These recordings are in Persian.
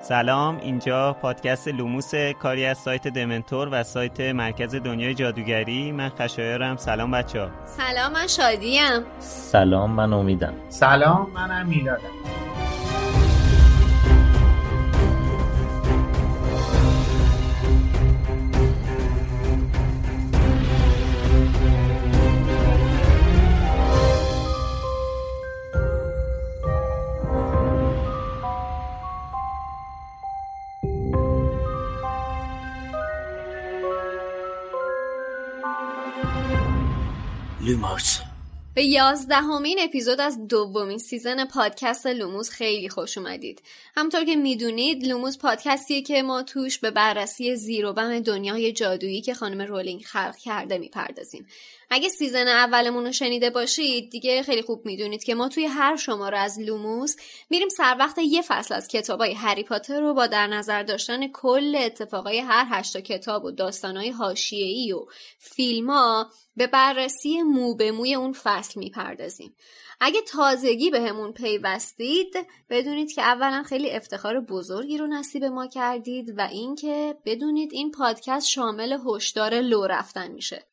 سلام اینجا پادکست لوموس کاری از سایت دمنتور و سایت مرکز دنیای جادوگری. من خشایارم. سلام بچه ها سلام من شادیم. سلام من امیدم. سلام منم میلادم لوموس به یازدهمین اپیزود از دومین season پادکست لوموس خیلی خوش اومدید. همونطور که می‌دونید لوموس پادکستیه که ما توش به بررسی زیر و بم دنیای جادویی که خانم رولینگ خلق کرده می‌پردازیم. اگه season اولمون رو شنیده باشید دیگه خیلی خوب می‌دونید که ما توی هر شماره از لوموس میریم سر وقت یه فصل از کتابای هری پاتر رو با در نظر داشتن کل اتفاقای هر هشتا کتاب و داستانهای حاشیه‌ای و فیلما به بررسی مو به موی اون فصل می‌پردازیم. اگه تازگی به پیوستید بدونید که اولا خیلی افتخار بزرگی رو نصیب ما کردید و اینکه بدونید این پادکست شامل هشدار لو رفتن میشه.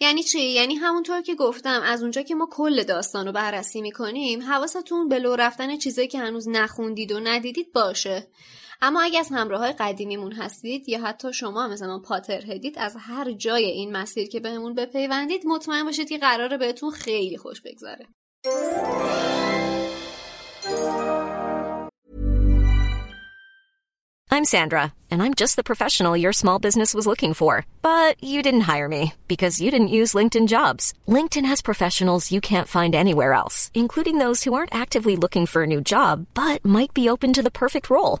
یعنی چی؟ یعنی همونطور که گفتم از اونجا که ما کل داستان رو بررسی می‌کنیم حواستون به لو رفتن چیزایی که هنوز نخوندید و ندیدید باشه. اما اگه از همراه های قدیمیمون هستید یا حتی شما مثل من پاتر هدید از هر جای این مسیر که بهمون بپیوندید مطمئن باشید که قراره بهتون خیلی خوش بگذره I'm Sandra, and I'm just the professional your small business was looking for. But you didn't hire me because you didn't use LinkedIn jobs. LinkedIn has professionals you can't find anywhere else, including those who aren't actively looking for a new job but might be open to the perfect role,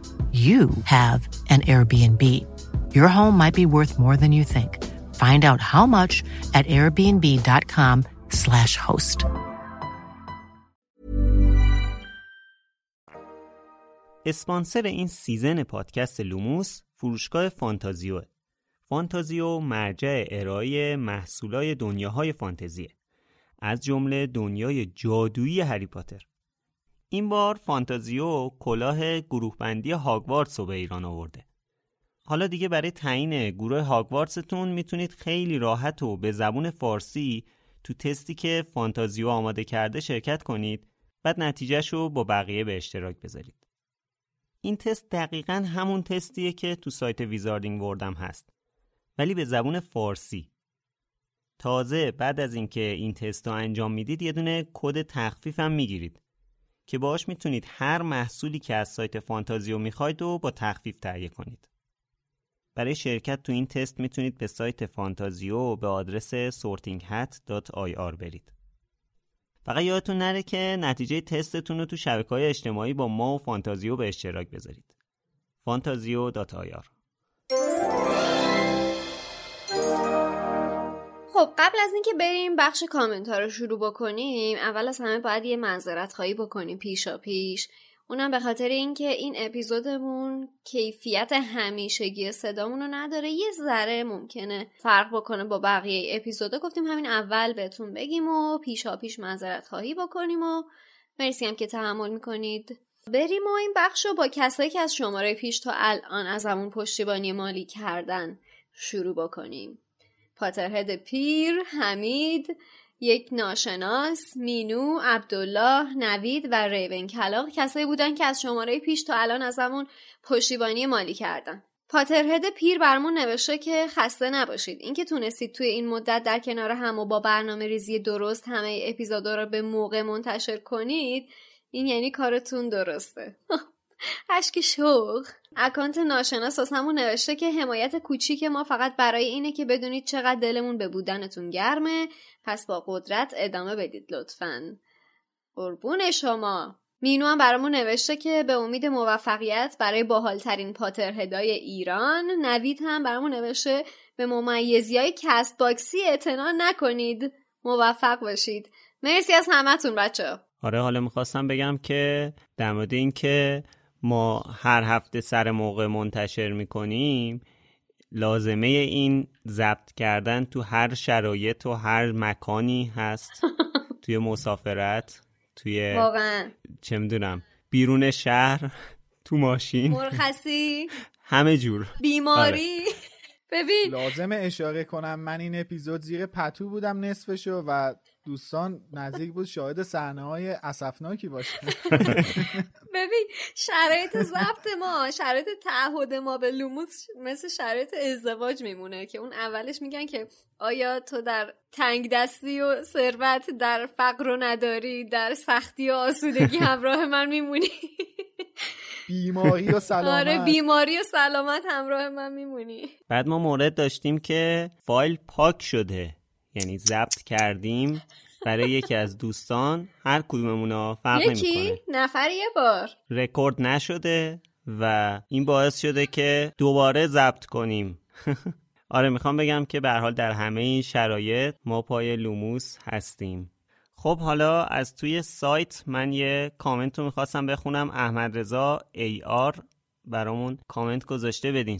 you have an Airbnb. Your home might be worth more than you think. Find out how much at airbnb.com/slash host. اسپانسر این سیزن پادکست لوموس فروشگاه فانتازیو فانتازیو مرجع ارائه محصولای دنیاهای فانتزیه از جمله دنیای جادویی هری پاتر این بار فانتازیو کلاه گروه بندی هاگوارتس رو به ایران آورده. حالا دیگه برای تعیین گروه هاگوارتستون می‌تونید خیلی راحت و به زبون فارسی تو تستی که فانتازیو آماده کرده شرکت کنید بعد نتیجهش رو با بقیه به اشتراک بذارید. این تست دقیقا همون تستیه که تو سایت Wizarding World هم هست ولی به زبون فارسی. تازه بعد از اینکه این تست رو انجام می‌دید یه دونه کد تخفیف هم می‌گیرید که باش می‌تونید هر محصولی که از سایت فانتازیو می‌خواید و با تخفیف تهیه کنید. برای شرکت تو این تست می‌تونید به سایت فانتازیو به آدرس sortinghat.ir برید. فقط یادتون نره که نتیجه تستتون رو تو شبکه های اجتماعی با ما و فانتازیو به اشتراک بذارید. fantazio.ir خب قبل از اینکه بریم بخش کامنت ها رو شروع بکنیم اول از همه باید یه منظرت خواهی بکنیم پیشا پیش اونم به خاطر اینکه این اپیزودمون کیفیت همیشگی صدامون رو نداره یه ذره ممکنه فرق بکنه با بقیه اپیزودا. گفتیم همین اول بهتون بگیم و پیشا پیش منظرت خواهی بکنیم و مرسی هم که تحمل می‌کنید. بریم و این بخش رو با کسایی که از شماره پیش تا الان از همون پشتیبانی مالی کردن شروع بکنیم. پاترهد پیر، حمید، یک ناشناس، مینو، عبدالله، نوید و ریون کلاق کسایی بودن که از شماره پیش تا الان از همون پشتیبانی مالی کردن. پاترهد پیر برمون نوشته که خسته نباشید. اینکه تونستید توی این مدت در کنار هم و با برنامه ریزی درست همه اپیزودا رو به موقع منتشر کنید این یعنی کارتون درسته. اشک شوق اکانت ناشناس همون نوشته که حمایت کوچیک ما فقط برای اینه که بدونید چقدر دلمون به بودنتون گرمه. پس با قدرت ادامه بدید لطفا. قربون شما. مینو هم برامون نوشته که به امید موفقیت برای باحالترین Potterhead های ایران نوید هم برامون نوشته به ممیزی های کست باکسی اعتنا نکنید. موفق باشید. مرسی از همتون بچه آره حالا می‌خواستم بگم که در مورد این که ما هر هفته سر موقع منتشر می‌کنیم لازمه این ضبط کردن تو هر شرایط و هر مکانی هست. توی مسافرت توی واقعا. چه می‌دونم بیرون شهر تو ماشین. مرخصی همه جور. بیماری. ببین. لازم اشاره کنم من این اپیزود زیر پتو بودم نصفشو و دوستان نزدیک بود شاهد صحنه های اسفناکی باشه ببین شرایط ضبط ما شرایط تعهد ما به لوموس مثل شرایط ازدواج میمونه که اون اولش میگن که آیا تو در تنگ دستی و ثروت در فقر و نداری در سختی و آسودگی همراه من میمونی؟ بیماری و سلامت. آره بیماری و سلامت همراه من میمونی. بعد ما مورد داشتیم که فایل پاک شده. یعنی ضبط کردیم برای یکی از دوستان هر کدوممون فرق یکی؟ نفر یه بار. رکورد نشده و این باعث شده که دوباره ضبط کنیم. آره می‌خوام بگم که به حال در همه این شرایط ما پای لوموس هستیم. خب حالا از توی سایت من یه کامنت رو می‌خواستم بخونم. احمد رضا AR برامون کامنت گذاشته بدین.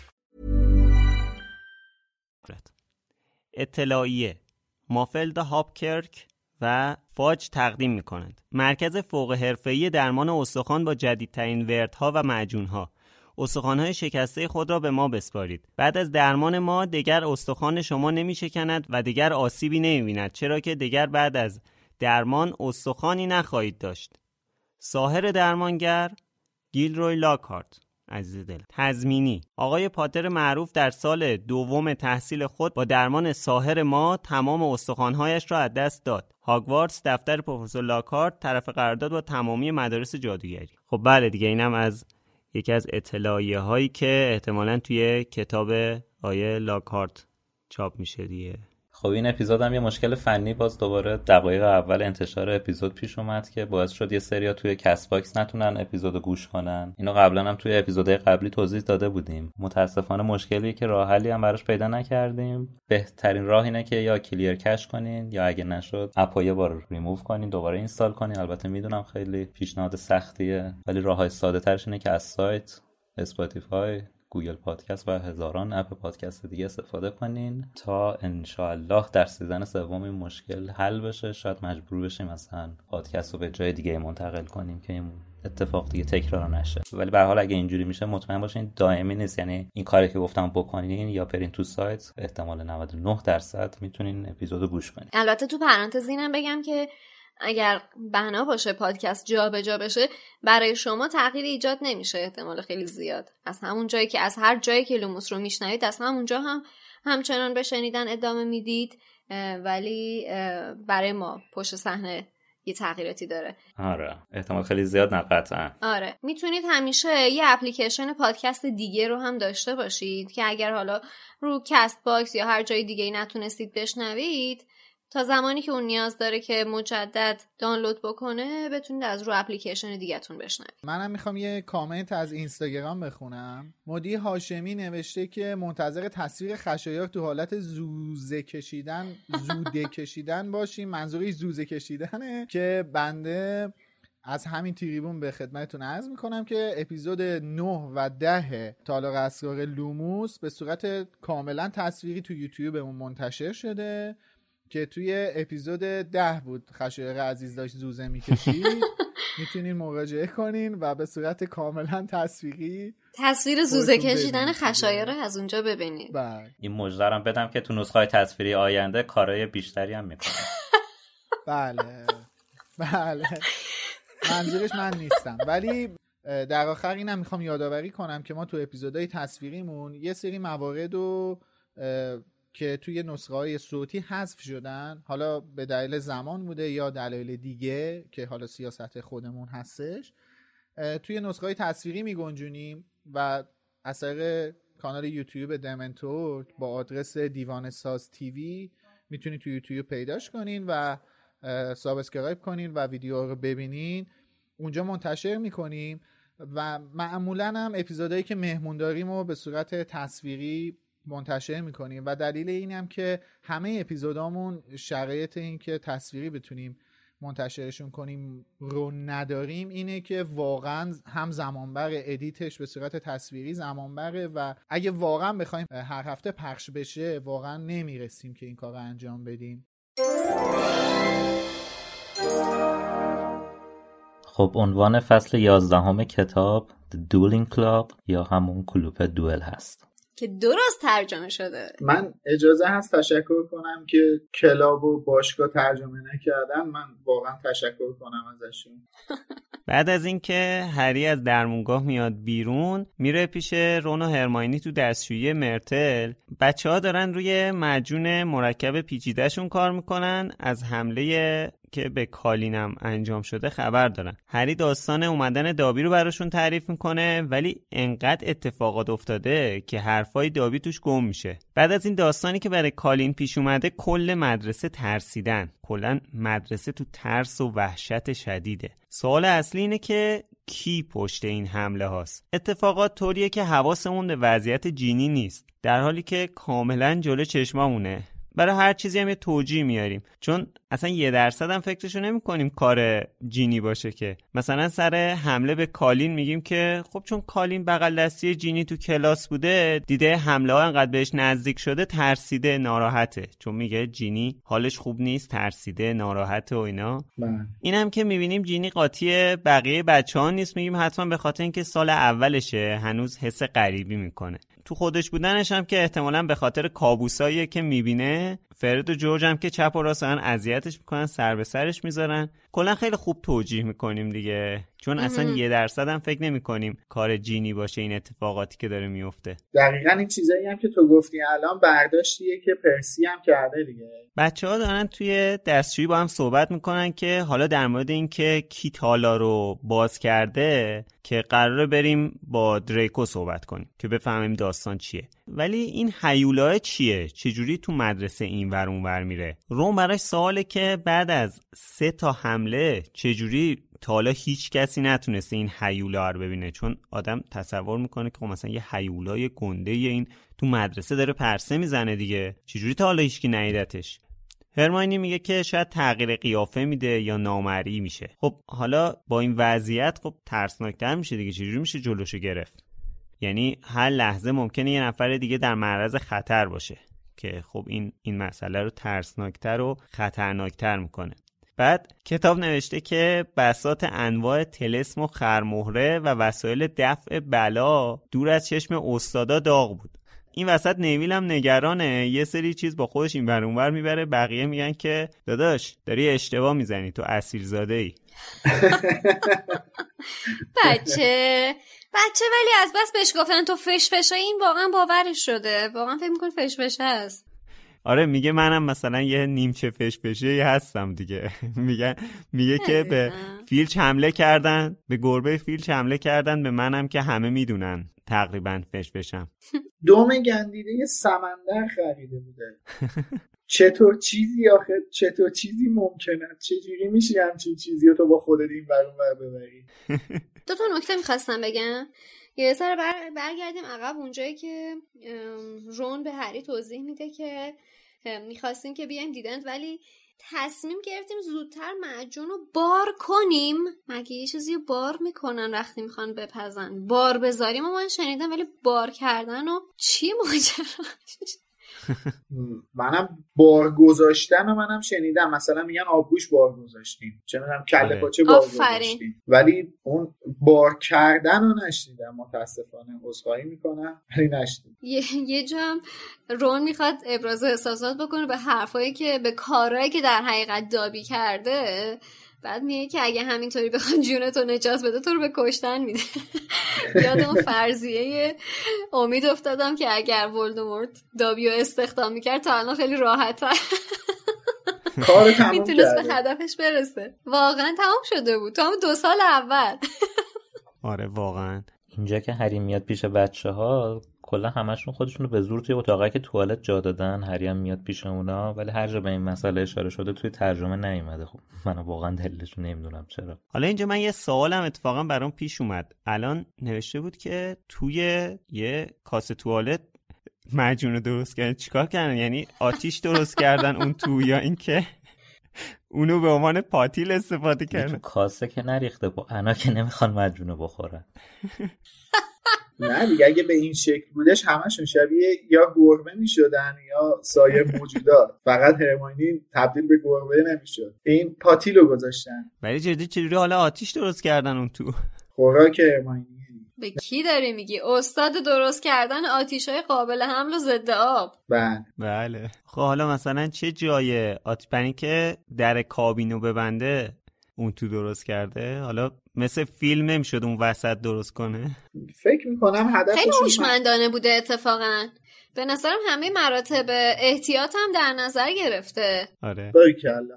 اطلاعیه مافلد هاپکرک و فاج تقدیم می کنند. مرکز فوق حرفه‌ای درمان استخوان با جدیدترین وردها و معجونها. استخوان‌های شکسته خود را به ما بسپارید. بعد از درمان ما دیگر استخوان شما نمی شکند و دیگر آسیبی نمی بیند چرا که دیگر بعد از درمان استخوانی نخواهید داشت. ساهر درمانگر گیلروی لاکارت عزیز دل. تزمینی آقای پاتر معروف در سال دوم تحصیل خود با درمان ساهر ما تمام استخوانهایش را از دست داد. هاگوارتس دفتر پروفسور لاکارت طرف قرارداد با تمامی مدارس جادوگری. خب بله دیگه اینم از یکی از اطلاعیه هایی که احتمالا توی کتاب آقای لاکهارت چاپ میشه دیگه. خب این اپیزود هم یه مشکل فنی باز دوباره دقایق اول انتشار اپیزود پیش اومد که باعث شد یه سریا توی کست باکس نتونن اپیزود گوش کنن. اینو قبلا هم توی اپیزودهای قبلی توضیح داده بودیم. متاسفانه مشکلی که راه حلی هم براش پیدا نکردیم. بهترین راه اینه که یا clear cache کنین یا اگه نشد app و یه بار ریموو کنین دوباره install کنین. البته می‌دونم خیلی پیشنهاد سختیه ولی راههای ساده ترش اینه که از سایت اسپاتیفای گوگل پادکست و هزاران app پادکست دیگه استفاده کنین تا انشاالله در season سوم این مشکل حل بشه. شاید مجبور بشیم مثلا پادکست رو به جای دیگه منتقل کنیم که این اتفاق دیگه تکرار نشه. ولی به حال اگه اینجوری میشه مطمئن باشین دائمی نیست. یعنی این کاری که گفتم بکنین یا برین تو سایت احتمال 99 درصد می‌تونین اپیزودو گوش کنین. البته تو پرانتز اینم بگم که اگر بنا باشه پادکست جابجا جا بشه برای شما تغییر ایجاد نمیشه احتمال خیلی زیاد. از همون جایی که از هر جایی که لوموس رو میشنوید از همونجا هم همچنان به شنیدن ادامه می‌دید ولی برای ما پشت صحنه یه تغییراتی داره. آره. احتمال خیلی زیاد نه قطعا. آره. می‌تونید همیشه یه اپلیکیشن پادکست دیگه رو هم داشته باشید که اگر حالا رو کست باکس یا هر جای دیگه ای نتونستید بشنوید تا زمانی که اون نیاز داره که مجدد دانلود بکنه بتونید از رو اپلیکیشن دیگهتون بشنوید. منم می‌خوام یه کامنت از اینستاگرام بخونم. مدی هاشمی نوشته که منتظر تصویر خشایار تو حالت زوزه کشیدن زوده کشیدن باشیم. منظوری زوزه کشیدنه که بنده از همین تریبون به خدمتتون عرض می‌کنم که اپیزود 9 و 10 تالار اسرار لوموس به صورت کاملا تصویری تو یوتیوبمون منتشر شده. که توی اپیزود ده بود خشایق عزیز داشت زوزه می‌کشید. می‌تونین مراجعه کنین و به صورت کاملا تصویری تصویر زوزه کشیدن خشایق از اونجا ببینید. بله. این مجدرم بدم که تو نسخه تصویری آینده کارهای بیشتری هم می‌کنه بله. بله. منظورش من نیستم. ولی در آخر اینم می‌خوام یادآوری کنم که ما تو اپیزودهای تصویریمون یه سری موارد رو که توی نسخه های صوتی حذف شدن حالا به دلیل زمان بوده یا دلایل دیگه که حالا سیاست خودمون هستش توی نسخه های تصویری می گنجونیم و از طریق کانال یوتیوب دمنتور با آدرس دیوانه ساز TV می‌تونید توی یوتیوب پیداش کنین و subscribe کنین و ویدیو رو ببینین. اونجا منتشر می‌کنیم و معمولا هم اپیزودهایی که مهمون داریم رو به صورت تصویری منتشر می‌کنیم. و دلیل اینم که همه اپیزودامون شرایط این که تصویری بتونیم منتشرشون کنیم رو نداریم اینه که واقعا هم زمانبر ادیتش به صورت تصویری زمانبره و اگه واقعا بخوایم هر هفته پخش بشه واقعا نمی‌رسیم که این کار رو انجام بدیم. خب عنوان فصل یازدهم کتاب The Dueling Club یا همون کلوپ دوئل هست. که درست ترجمه شده. من اجازه هست تشکر کنم که کلاب و باشگاه ترجمه نکردن. من واقعا تشکر کنم ازشون. بعد از اینکه هری از درمونگاه میاد بیرون میره پیش رون و هرماینی تو دستشویی مرتل. بچه ها دارن روی مجون مرکب پیچیدهشون کار می‌کنن. از حمله که به کالینم انجام شده خبر دارن. هری داستان اومدن دابی رو براشون تعریف می‌کنه ولی انقدر اتفاقات افتاده که حرفای دابی توش گم میشه. بعد از این داستانی که برای کالین پیش اومده کل مدرسه ترسیدن. کلا مدرسه تو ترس و وحشت شدیده. سوال اصلی اینه که کی پشت این حمله هاست؟ اتفاقات طوریه که حواسمون به وضعیت جینی نیست. در حالی که کاملا جلو چشمامونه. برای هر چیزی هم یه توجیه میاریم. چون اصلا یه درصد هم فکرشو نمی کنیم کار جینی باشه که. مثلا سر حمله به کالین میگیم که خب چون کالین بغل دستی جینی تو کلاس بوده دیده حمله ها انقدر بهش نزدیک شده ترسیده ناراحته. چون میگه جینی حالش خوب نیست ترسیده ناراحته و اینا. بله. اینم که می‌بینیم جینی قاطی بقیه بچه ها نیست. میگیم حتما به خاطر اینکه سال اولشه هنوز حس غریبی می‌کنه. تو خودش بودنش هم که احتمالا به خاطر کابوسایی که می‌بینه فرد و جورج هم که چپ و راست اذیتش می‌کنن سر به سرش می‌ذارن. کلا خیلی خوب توجیه می‌کنیم دیگه. چون اصلا یه درصد هم فکر نمی‌کنیم کار جینی باشه این اتفاقاتی که داره میفته دقیقا این چیزایی هم که تو گفتی الان برداشتیه که پرسی هم کرده دیگه. بچه ها دارن توی دستشویی با هم صحبت می‌کنن که حالا در مورد اینکه کی تالا رو باز کرده که قراره بریم با دریکو صحبت کنیم که بفهمیم داستان چیه. ولی این حیولای چیه؟ چجوری تو مدرسه این ور اون ور میره؟ روم براش سواله که بعد از سه تا حمله چجوری تا حالا هیچ کسی نتونسته این حیولا رو ببینه؟ چون آدم تصور می‌کنه که خب مثلا یه حیولای گنده این تو مدرسه داره پرسه می‌زنه دیگه. چجوری تا حالا هیچکی ندیدتش هرماینی میگه که شاید تغییر قیافه میده یا نامری میشه. خب حالا با این وضعیت خب ترسناکتر میشه دیگه. چجوری میشه جلوشو گرفت؟ یعنی هر لحظه ممکنه یه نفر دیگه در معرض خطر باشه که خب این این مسئله رو ترسناکتر و خطرناکتر می‌کنه. بعد کتاب نوشته که بسات انواع تلسم و خرمهره و وسایل دفع بلا دور از چشم استادا داغ بود. این وسط نیویل هم نگرانه. یه سری چیز با خودش این ور اونور می‌بره. بقیه میگن که داداش داری اشتباه می‌زنی. تو زاده ای بچه بچه ولی از بس بهش گفتن تو فش این واقعا باورش شده. واقعا فکر میکن فش فشه هست. آره میگه منم مثلا یه نیمچه فش فشه هستم دیگه. میگه میگه که به فیلچ حمله کردن به گربه فیلچ حمله کردن به منم که همه می‌دونن. تقریبا فش فشم. دوم گندیده یه سمندر خریده بوده. چطور چیزی آخه؟ چطور چیزی ممکنه؟ چجوری میشه همچین چیزی رو تو با خودت این برون بر ببری؟ دو تا نکته می‌خواستم بگم. یه سر بر... برگردیم عقب اونجایی که رون به هری توضیح میده که می‌خواستیم که بیایم دیدند ولی تصمیم گرفتیم زودتر معجون رو بار کنیم. مگه یه چیزی بار می‌کنن وقتی می‌خوان بپزن؟ بار بذاریم و من شنیدم ولی بار کردن و چی ماجرا؟ منم بار گذاشتن و منم شنیدم. مثلا میگن آبگوش بار گذاشتیم چه می‌دونم کله آره. پاچه بار گذاشتیم ولی اون بار کردن رو نشنیدم. متاسفانه عذرخواهی می‌کنم ولی نشنیدم. یه جا رون می‌خواد ابراز احساسات بکنه به حرفایی که به کارهایی که در حقیقت دابی کرده. بعد میگه که اگه همینطوری بخواد جونتو نجات بده تو رو به کشتن میده. یاد اون فرضیه امید افتادم که اگر ولدمورت دابیو استخدام می‌کرد تا الان خیلی راحتتر می‌تونست به هدفش برسه. واقعا تمام شده بود. تا دو سال اول. آره واقعا. اینجا که هری میاد پیش بچه ها کلا همشون خودشون رو به زور توی اتاقی که توالت جا دادن هری هم میاد پیش اونا ولی هر جا به این مسئله اشاره شده توی ترجمه نیومده. خب من واقعا دلیلش نمی‌دونم چرا. حالا اینجا من یه سوالم اتفاقا برام پیش اومد. الان نوشته بود که توی یه کاسه توالت مجون درست کردن. چیکار کردن؟ یعنی آتیش درست کردن اون تو یا اینکه اونو به عنوان پاتیل استفاده کردن؟ کاسه که نریخته با انا که نمی‌خوان مجونه بخورن. نه دیگه اگه به این شکل بودش همشون شبیه یا گربه می‌شدن یا سایر موجودات. فقط هرماینی تبدیل به گربه نمی‌شد. این پاتیلو گذاشتن. ولی جدی چجوری حالا آتیش درست کردن اون تو؟ خوراک هرماینی. به کی داری میگی؟ استاد درست کردن آتیش های قابل حمل و ضد آب. بله. بله. خب حالا مثلا چه جای آتیپنی که در کابینو ببنده اون تو درست کرده؟ حالا مثل فیلم نمی‌شد اون وسط درست کنه؟ فکر می‌کنم هدفش خیلی هوشمندانه بوده اتفاقا. به نظرم همه مراتب احتیاط هم در نظر گرفته. آره.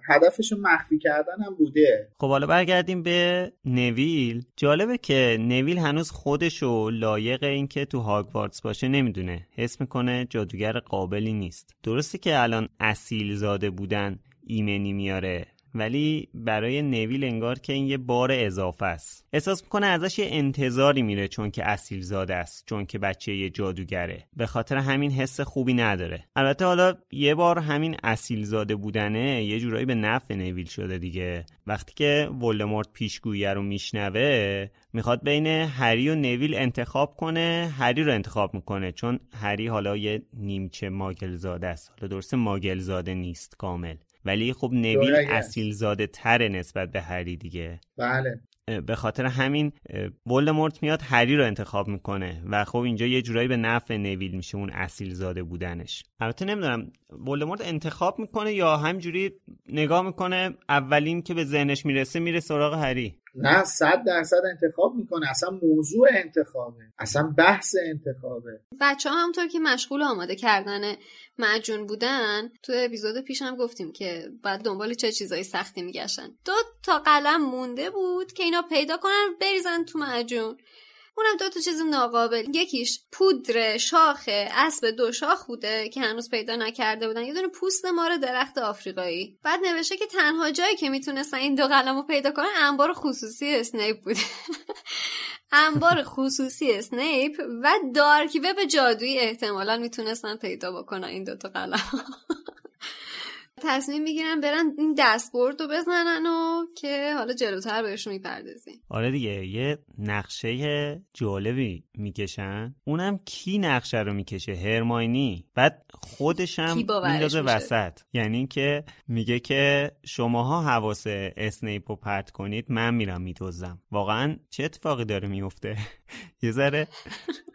هدفشون مخفی کردن هم بوده. خب حالا برگردیم به نویل. جالبه که نویل هنوز خودشو لایق اینکه تو هاگوارتس باشه نمی‌دونه. حس می‌کنه جادوگر قابلی نیست. درسته که الان اصیل زاده بودن ایمنی میاره. ولی برای نویل انگار که این یه بار اضافه است. احساس می‌کنه ازش یه انتظاری میره چون که اصیل زاده است چون که بچه یه جادوگره. به خاطر همین حس خوبی نداره. البته حالا یه بار همین اصیل زاده بودنه یه جورایی به نفع نویل شده دیگه. وقتی که ولدمورت پیشگویی رو میشنوه می‌خواد بین هری و نویل انتخاب کنه هری رو انتخاب می‌کنه چون هری حالا یه نیمچه ماگل زاده است. حالا درسته ماگل زاده نیست کامل. ولی خب نویل اصیل زاده تره نسبت به هری دیگه. بله. به خاطر همین ولدمورت میاد هری رو انتخاب می‌کنه و خب اینجا یه جورایی به نفع نویل میشه اون اصیل زاده بودنش. البته نمی‌دونم ولدمورت انتخاب می‌کنه یا همجوری نگاه می‌کنه اولین که به ذهنش می‌رسه میره سراغ هری. نه صد درصد انتخاب می‌کنه اصلا موضوع انتخابه اصلا بحث انتخابه. بچه ها همونطور که مشغول آماده کردن معجون بودن تو اپیزود پیش هم گفتیم که بعد دنبال چه چیزایی سختی میگشتن. دو تا قلم مونده بود که اینا پیدا کنن بریزن تو معجون. اونم دو تا چیز ناقابل یکیش پودر شاخ اسب دو شاخ بوده که هنوز پیدا نکرده بودن. یه دونه پوست مار درخت آفریقایی. بعد نوشته که تنها جایی که می‌تونستن این دو قلم رو پیدا کنن انبار خصوصی اسنیپ بوده. انبار خصوصی اسنیپ و دارک وب جادویی احتمالا می‌تونستن پیدا بکنن این دوتا قلم تصمیم می‌گیرن برن این دستبورد رو بزنن و که حالا جلوتر بهشون می‌پردازیم. آره دیگه یه نقشه جالبی می‌کشن. اونم کی نقشه رو می‌کشه؟ هرماینی. بعد خودشم باورش میندازه؟ وسط. یعنی که میگه که شماها حواس اسنیپ رو پرت کنید من میرم میدوزم واقعا چه اتفاقی داره میفته یه ذره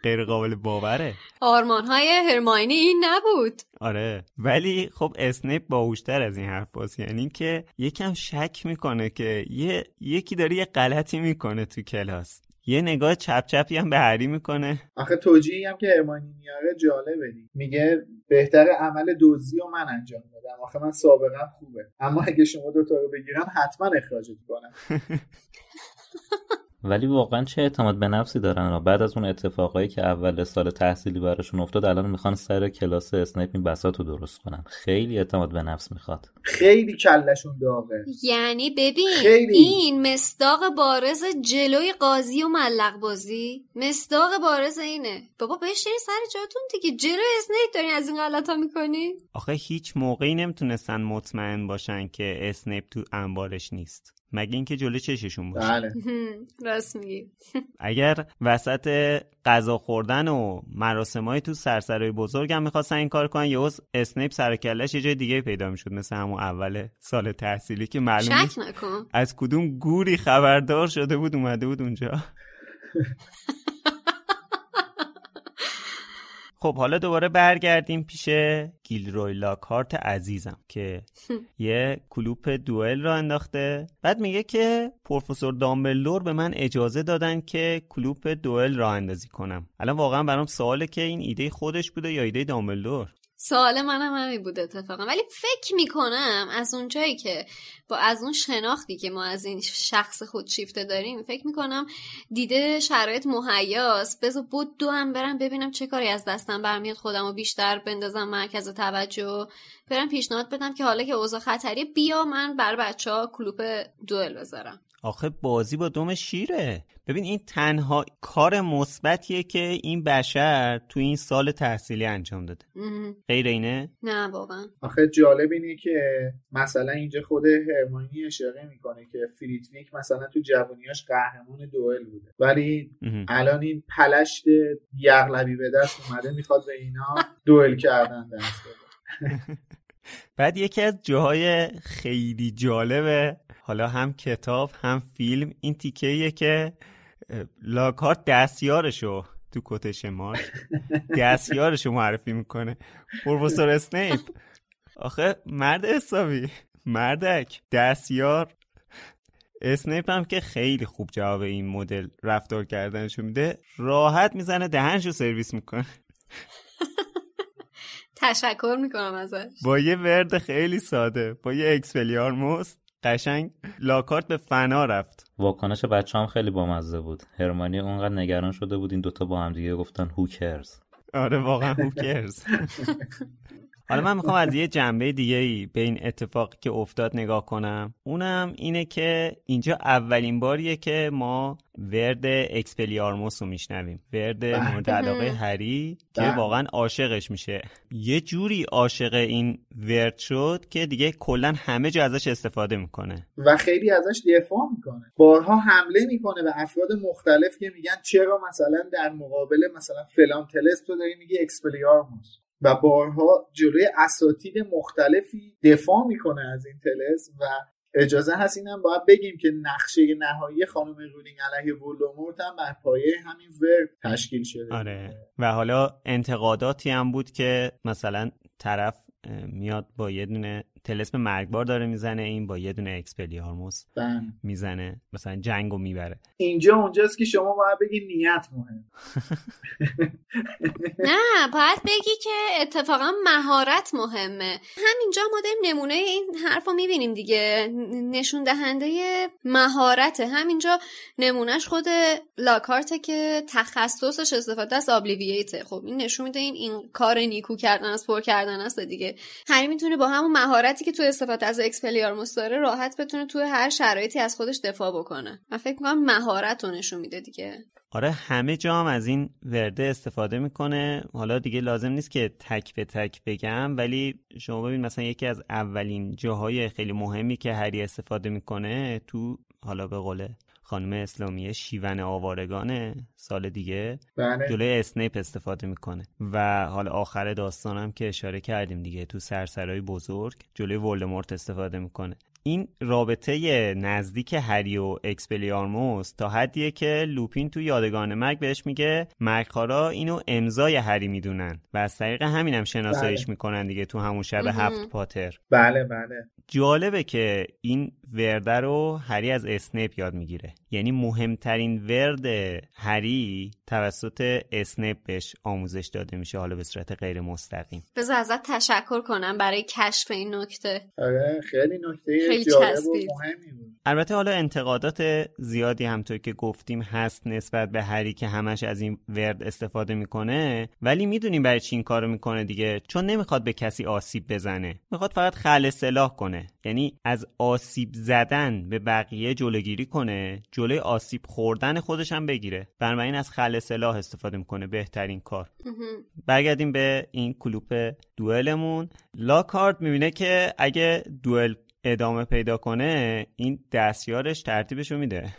غیر قابل باوره. آرمان های هرماینی این نبود. آره. ولی خب اسنیپ باهوشتر از این حرف باز یعنی که یکم شک می‌کنه که یه یکی داره یه غلطی می‌کنه تو کلاس. یه نگاه چپ چپی هم به هری می‌کنه. آخه توجیهی هم که ارمانی میاره جالبه دی. میگه بهتر عمل دزدی و من انجام بدم. آخه من سابقا خوبه. اما اگه شما دوتا رو بگیرن حتما اخراجت کنم. ولی واقعا چه اعتماد به نفسی دارن و بعد از اون اتفاقایی که اول سال تحصیلی براشون افتاد الان می‌خوان سر کلاس اسنیپ این بساط رو درست کنن. خیلی اعتماد به نفس می‌خواد. خیلی کلشون داغه. یعنی ببین خیلی. این مصداق بارز جلوی قاضی و معلق بازی. مصداق بارز اینه. بابا بشین سر جاتون دیگه. جلوی اسنیپ دارین از این غلطا می‌کنی؟ آخه هیچ موقعی نمی‌تونستن مطمئن باشن که اسنیپ تو انبارش نیست. مگه اینکه جلو چششون باشه. بله. راست میگی. اگر وسط غذا خوردن و مراسمای تو سرسرای بزرگ هم می‌خواستن این کار کنن یه اسنیپ سر و کلش یه جای دیگه پیدا می‌شد مثل همون اول سال تحصیلی که معلوم شک نیست. نکن. از کدوم گوری خبردار شده بود اومده بود اونجا. خب حالا دوباره برگردیم پیش گیلروی لاکارت عزیزم که یه کلوپ دوئل را انداخته. بعد میگه که پروفسور دامبلدور به من اجازه دادن که کلوپ دوئل را اندازی کنم. الان واقعا برام سواله که این ایده خودش بوده یا ایده دامبلدور؟ سوال منم همین بود اتفاقا. ولی فکر می‌کنم از اونجایی که با از اون شناختی که ما از این شخص خودشیفته داریم فکر می‌کنم دیده شرایط مهیاست. بذار بود دو هم برم ببینم چه کاری از دستم برمیاد خودم رو بیشتر بندازم مرکز توجه. برم پیشنهاد بدم که حالا که اوضاع خطری بیا من بر بچه ها کلوپ دوئل بذارم. آخه بازی با دم شیره. ببین این تنها کار مثبتیه که این بشر تو این سال تحصیلی انجام داده. غیر اینه؟ نه واقعا. آخه جالب اینه که مثلا اینجا خود هرماینی اشاره می‌کنه که فریتویک مثلا تو جوانیاش قهرمان دوئل بوده. ولی مهم. الان این پلشت یغلبی به دست اومده می‌خواد به اینا دوئل کردن دست بده. بعد یکی از جاهای خیلی جالبه حالا هم کتاب هم فیلم این تیکهیه که لاکارت دستیارشو تو کتش مارک دستیارشو معرفی می‌کنه. پروفسور اسنیپ. آخه مرد حسابی. مردک. دستیار. اسنیپ هم که خیلی خوب جواب این مدل رفتار کردنشو میده راحت می‌زنه دهنشو سرویس می‌کنه. تشکر می‌کنم ازش. با یه ورد خیلی ساده با یه اکسپلیارموس قشنگ لاکهارت به فنا رفت. واکنش بچه هم خیلی بامزه بود. هرماینی اونقدر نگران شده بود این دوتا با هم دیگه گفتن who cares آره واقعا who cares حالا من می‌خوام از یه جنبه دیگه ای به این اتفاقی که افتاد نگاه کنم. اونم اینه که اینجا اولین باریه که ما ورد اکسپلیارموس رو میشنویم. ورد مورد علاقه هری که. واقعا عاشقش میشه. یه جوری عاشق این ورد شد که دیگه کلا همه جا ازش استفاده می‌کنه. و خیلی ازش دفاع می‌کنه. بارها حمله می‌کنه به افراد مختلف که میگن چرا مثلا در مقابل مثلا فلان طلسم تو داری میگی اکسپلیارموس. و بارها جلوی اساتید مختلفی دفاع می‌کنه از این طلسم و اجازه هست اینم باید بگیم که نقشه نهایی خانم رولینگ علیه ولدمورت هم بر پایه همین ورد تشکیل شده. آره. و حالا انتقاداتی هم بود که مثلا طرف میاد با یه دونه تلسم مرگبار داره می‌زنه این با یه دونه اکسپلیارموس بله. می‌زنه. مثلا جنگو می‌بره. اینجا اونجاست که شما باید بگی نیت مهم نه باید بگی که اتفاقا مهارت مهمه. همینجا ما داریم نمونه این حرف رو می‌بینیم دیگه. نشون دهنده مهارته. همینجا نمونهش خود لاکارته که تخصصش استفاده از آبلیوییته خب این نشون میده این این کار نیکو کردن از پر کردن است دیگه. هری می‌تونه با همون مهارتی که تو استفاده از اکسپلیارموس داره راحت بتونه تو هر شرایطی از خودش دفاع بکنه. من فکر می‌کنم مهارت رو نشون میده دیگه. آره همه جا هم از این ورده استفاده می‌کنه. حالا دیگه لازم نیست که تک به تک بگم ولی شما ببین مثلا یکی از اولین جاهای خیلی مهمی که هری استفاده می‌کنه تو حالا به قول خانم اسلامیه شیون آوارگانه سال دیگه بله. جلوی اسنیپ استفاده می‌کنه. و حالا آخر داستانم که اشاره کردیم دیگه تو سرسرای بزرگ جلوی ولدمورت استفاده می‌کنه. این رابطه نزدیک هری و اکسپلیارموس تا حدیه که لوپین تو یادگاران مرگ بهش میگه مرگخوارا اینو امضای هری می‌دونن. و از طریق همینم هم شناساییش بله. می‌کنن دیگه تو همون شب هفت پاتر. بله بله. جالبه که این ورده رو هری از اسنیپ یاد می‌گیره. یعنی مهمترین ورد هری توسط اسنیپ بهش آموزش داده میشه حالا به صورت غیر مستقیم. بذار ازت تشکر کنم برای کشف این نکته. آره خیلی نکته خیلی جالب و. مهمی بود. البته حالا انتقادات زیادی همطور که گفتیم هست نسبت به هری که همش از این ورد استفاده می‌کنه ولی می‌دونیم برای چی این کارو می‌کنه دیگه. چون نمی‌خواد به کسی آسیب بزنه. می‌خواد فقط خل سلاح کنه. یعنی از آسیب زدن به بقیه جلوگیری کنه. جلوی آسیب خوردن خودش هم بگیره. بنابراین از خل سلاح استفاده می‌کنه. بهترین کار. برگردیم به این کلوپ دوئلمون. لاکارد می‌بینه که اگه دوئل ادامه پیدا کنه این دستیارش ترتیبشو میده.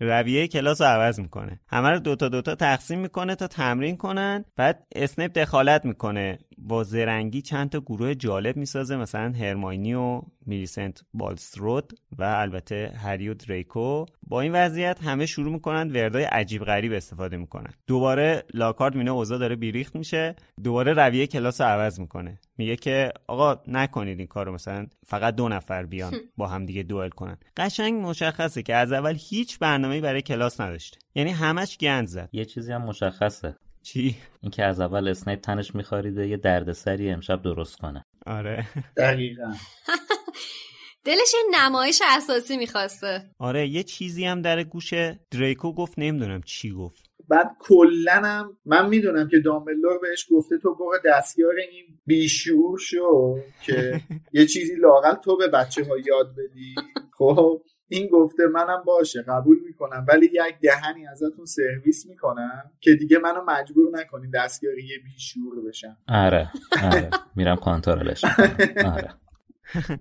رویه کلاس رو عوض می‌کنه. همه رو دوتا دوتا تقسیم می‌کنه تا تمرین کنن. بعد اسنیپ دخالت می‌کنه. با زرنگی چند تا گروه جالب می‌سازه مثلا هرماینی و میلیسنت بالسترود و البته هری و دریکو. با این وضعیت همه شروع می‌کنن وردای عجیب غریب استفاده می‌کنن. دوباره لاکارد مینه اوضاع داره بیریخت میشه. دوباره رویه کلاس رو عوض می‌کنه. میگه که آقا نکنید این کارو مثلا فقط دو نفر بیان با هم دیگه دوئل کنن. قشنگ مشخصه که از اول هیچ برنامه‌ای برای کلاس نداشته. یعنی همش گند زد. یه چیزی هم مشخصه. چی؟ اینکه از اول اسنیپ تنش میخواریده یه دردسری امشب درست کنه. آره. دقیقا. دلش یه نمایش اساسی می‌خواسته. آره یه چیزی هم در گوش دریکو گفت نمی‌دونم چی گفت. بعد کلنم من می‌دونم که دامبلور بهش گفته تو برو دستیار این بیشعور شو که یه چیزی لاقل تو به بچه ها یاد بدی. خب. این گفته منم باشه قبول می‌کنم ولی یک دهنی ازتون سرویس می‌کنم که دیگه منو مجبور نکنین دستیار یه بیشعور بشم. آره آره. میرم کانترلش می‌کنم. آره.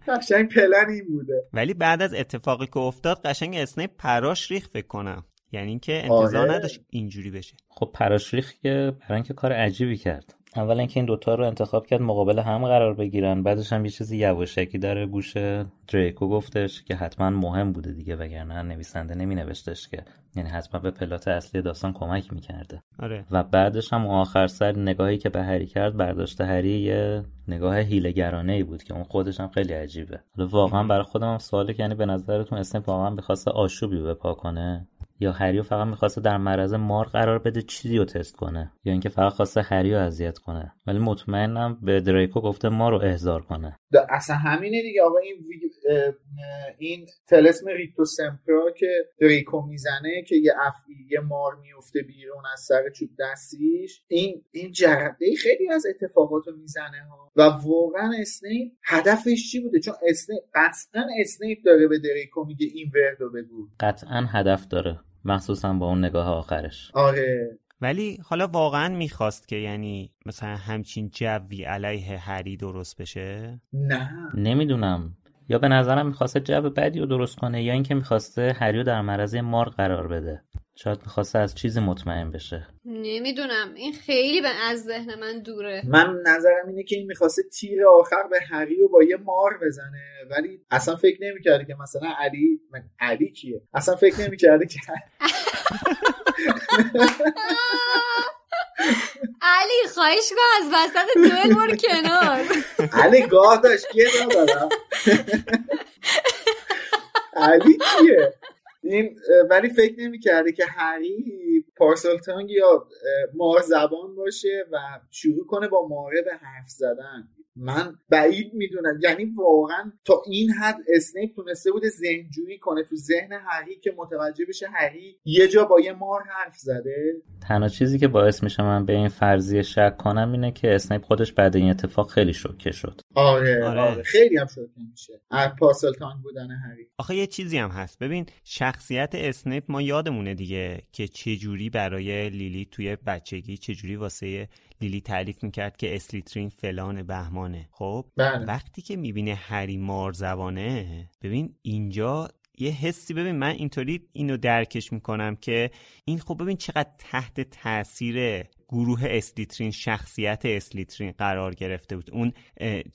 قشنگ پلن این بوده. ولی بعد از اتفاقی که افتاد قشنگ اسنیپ پراش ریخ فکر کنم. یعنی اینکه انتظار آره. نداشت اینجوری بشه. خب پراشریخ که برای اینکه کار عجیبی کرد. اول اینکه این دوتا رو انتخاب کرد مقابل هم قرار بگیرن. بعدش هم یه چیزی یواشکی در گوش دریکو گفتش که حتما مهم بوده دیگه وگرنه نویسنده نمی نوشتش که یعنی حتما به پلات اصلی داستان کمک می‌کرده. آره. و بعدش هم آخر سر نگاهی که به هری کرد برداشت هری یه نگاه هیلگرانه ای بود که اون خودش هم خیلی عجیبه. حالا واقعا برای خودم هم سواله که یعنی به نظرتون اسنیپ واقعا بخواسته آشوبی بپا کنه؟ یا هریو فقط می‌خواسته در معرض مار قرار بده چیزی رو تست کنه؟ یا اینکه فقط خواسته هریو اذیت کنه؟ ولی مطمئنم به دریکو گفته ما رو احضار کنه. اصلا همینه دیگه. آقا این وی- این طلسم ریکتو سمپرا که دریکو می‌زنه که یه اف... یه مار میفته بیرون از سر چوب دستیش این این جرقه خیلی از اتفاقات رو می‌زنه ها. و واقعا اسنیپ هدفش چی بوده؟ چون اسنیپ قطعا اسنیپ داره به دریکو میگه این وردو بگو. قطعا هدف داره. مخصوصا با اون نگاه آخرش. آره. ولی حالا واقعا می‌خواست که یعنی مثلا همچین جوی علیه هری درست بشه؟ نه. نمی‌دونم. یا به نظرم می‌خواسته جو بدی رو درست کنه یا اینکه می‌خواسته هریو در معرض مار قرار بده شاید می‌خواسته از چیزی مطمئن بشه نمی‌دونم این خیلی به از ذهن من دوره من نظرم اینه که این می‌خواسته تیر آخر به هری رو با یه مار بزنه ولی اصلا فکر نمی‌کرده که مثلا علی من علی کیه اصلا فکر نمی‌کرده که علی خواهش کن از وسط دوئل برو کنار. علی گاه داشت کیه ندارم علی کیه این ولی فکر نمی‌کرده که هری پارسال تانگ یا مار زبان باشه و شروع کنه با ماره به حرف زدن. من بعید می‌دونم. یعنی واقعا تا این حد اسنیپ تونسته بوده ذهنجویی کنه. تو ذهن هری که متوجه بشه هری یه جا با یه مار حرف زده. تنها چیزی که باعث میشه من به این فرضیه شک کنم اینه که اسنیپ خودش بعد این اتفاق خیلی شوکه شد. آره آره, آره. خیلی هم شوکه میشه. از پاسلتان بودن هری. آخه یه چیزی هم هست. ببین شخصیت اسنیپ ما یادمونه دیگه که چه جوری برای لیلی توی بچگی چه جوری واسه لیلی تعریف می‌کرد که اسلیترین فلان بهمانه. خب؟ بله. وقتی که می‌بینه هری مار زبانه ببین اینجا یه حسی ببین من اینطوری اینو درکش می‌کنم که این خب ببین چقدر تحت تاثیر گروه اسلیترین شخصیت اسلیترین قرار گرفته بود. اون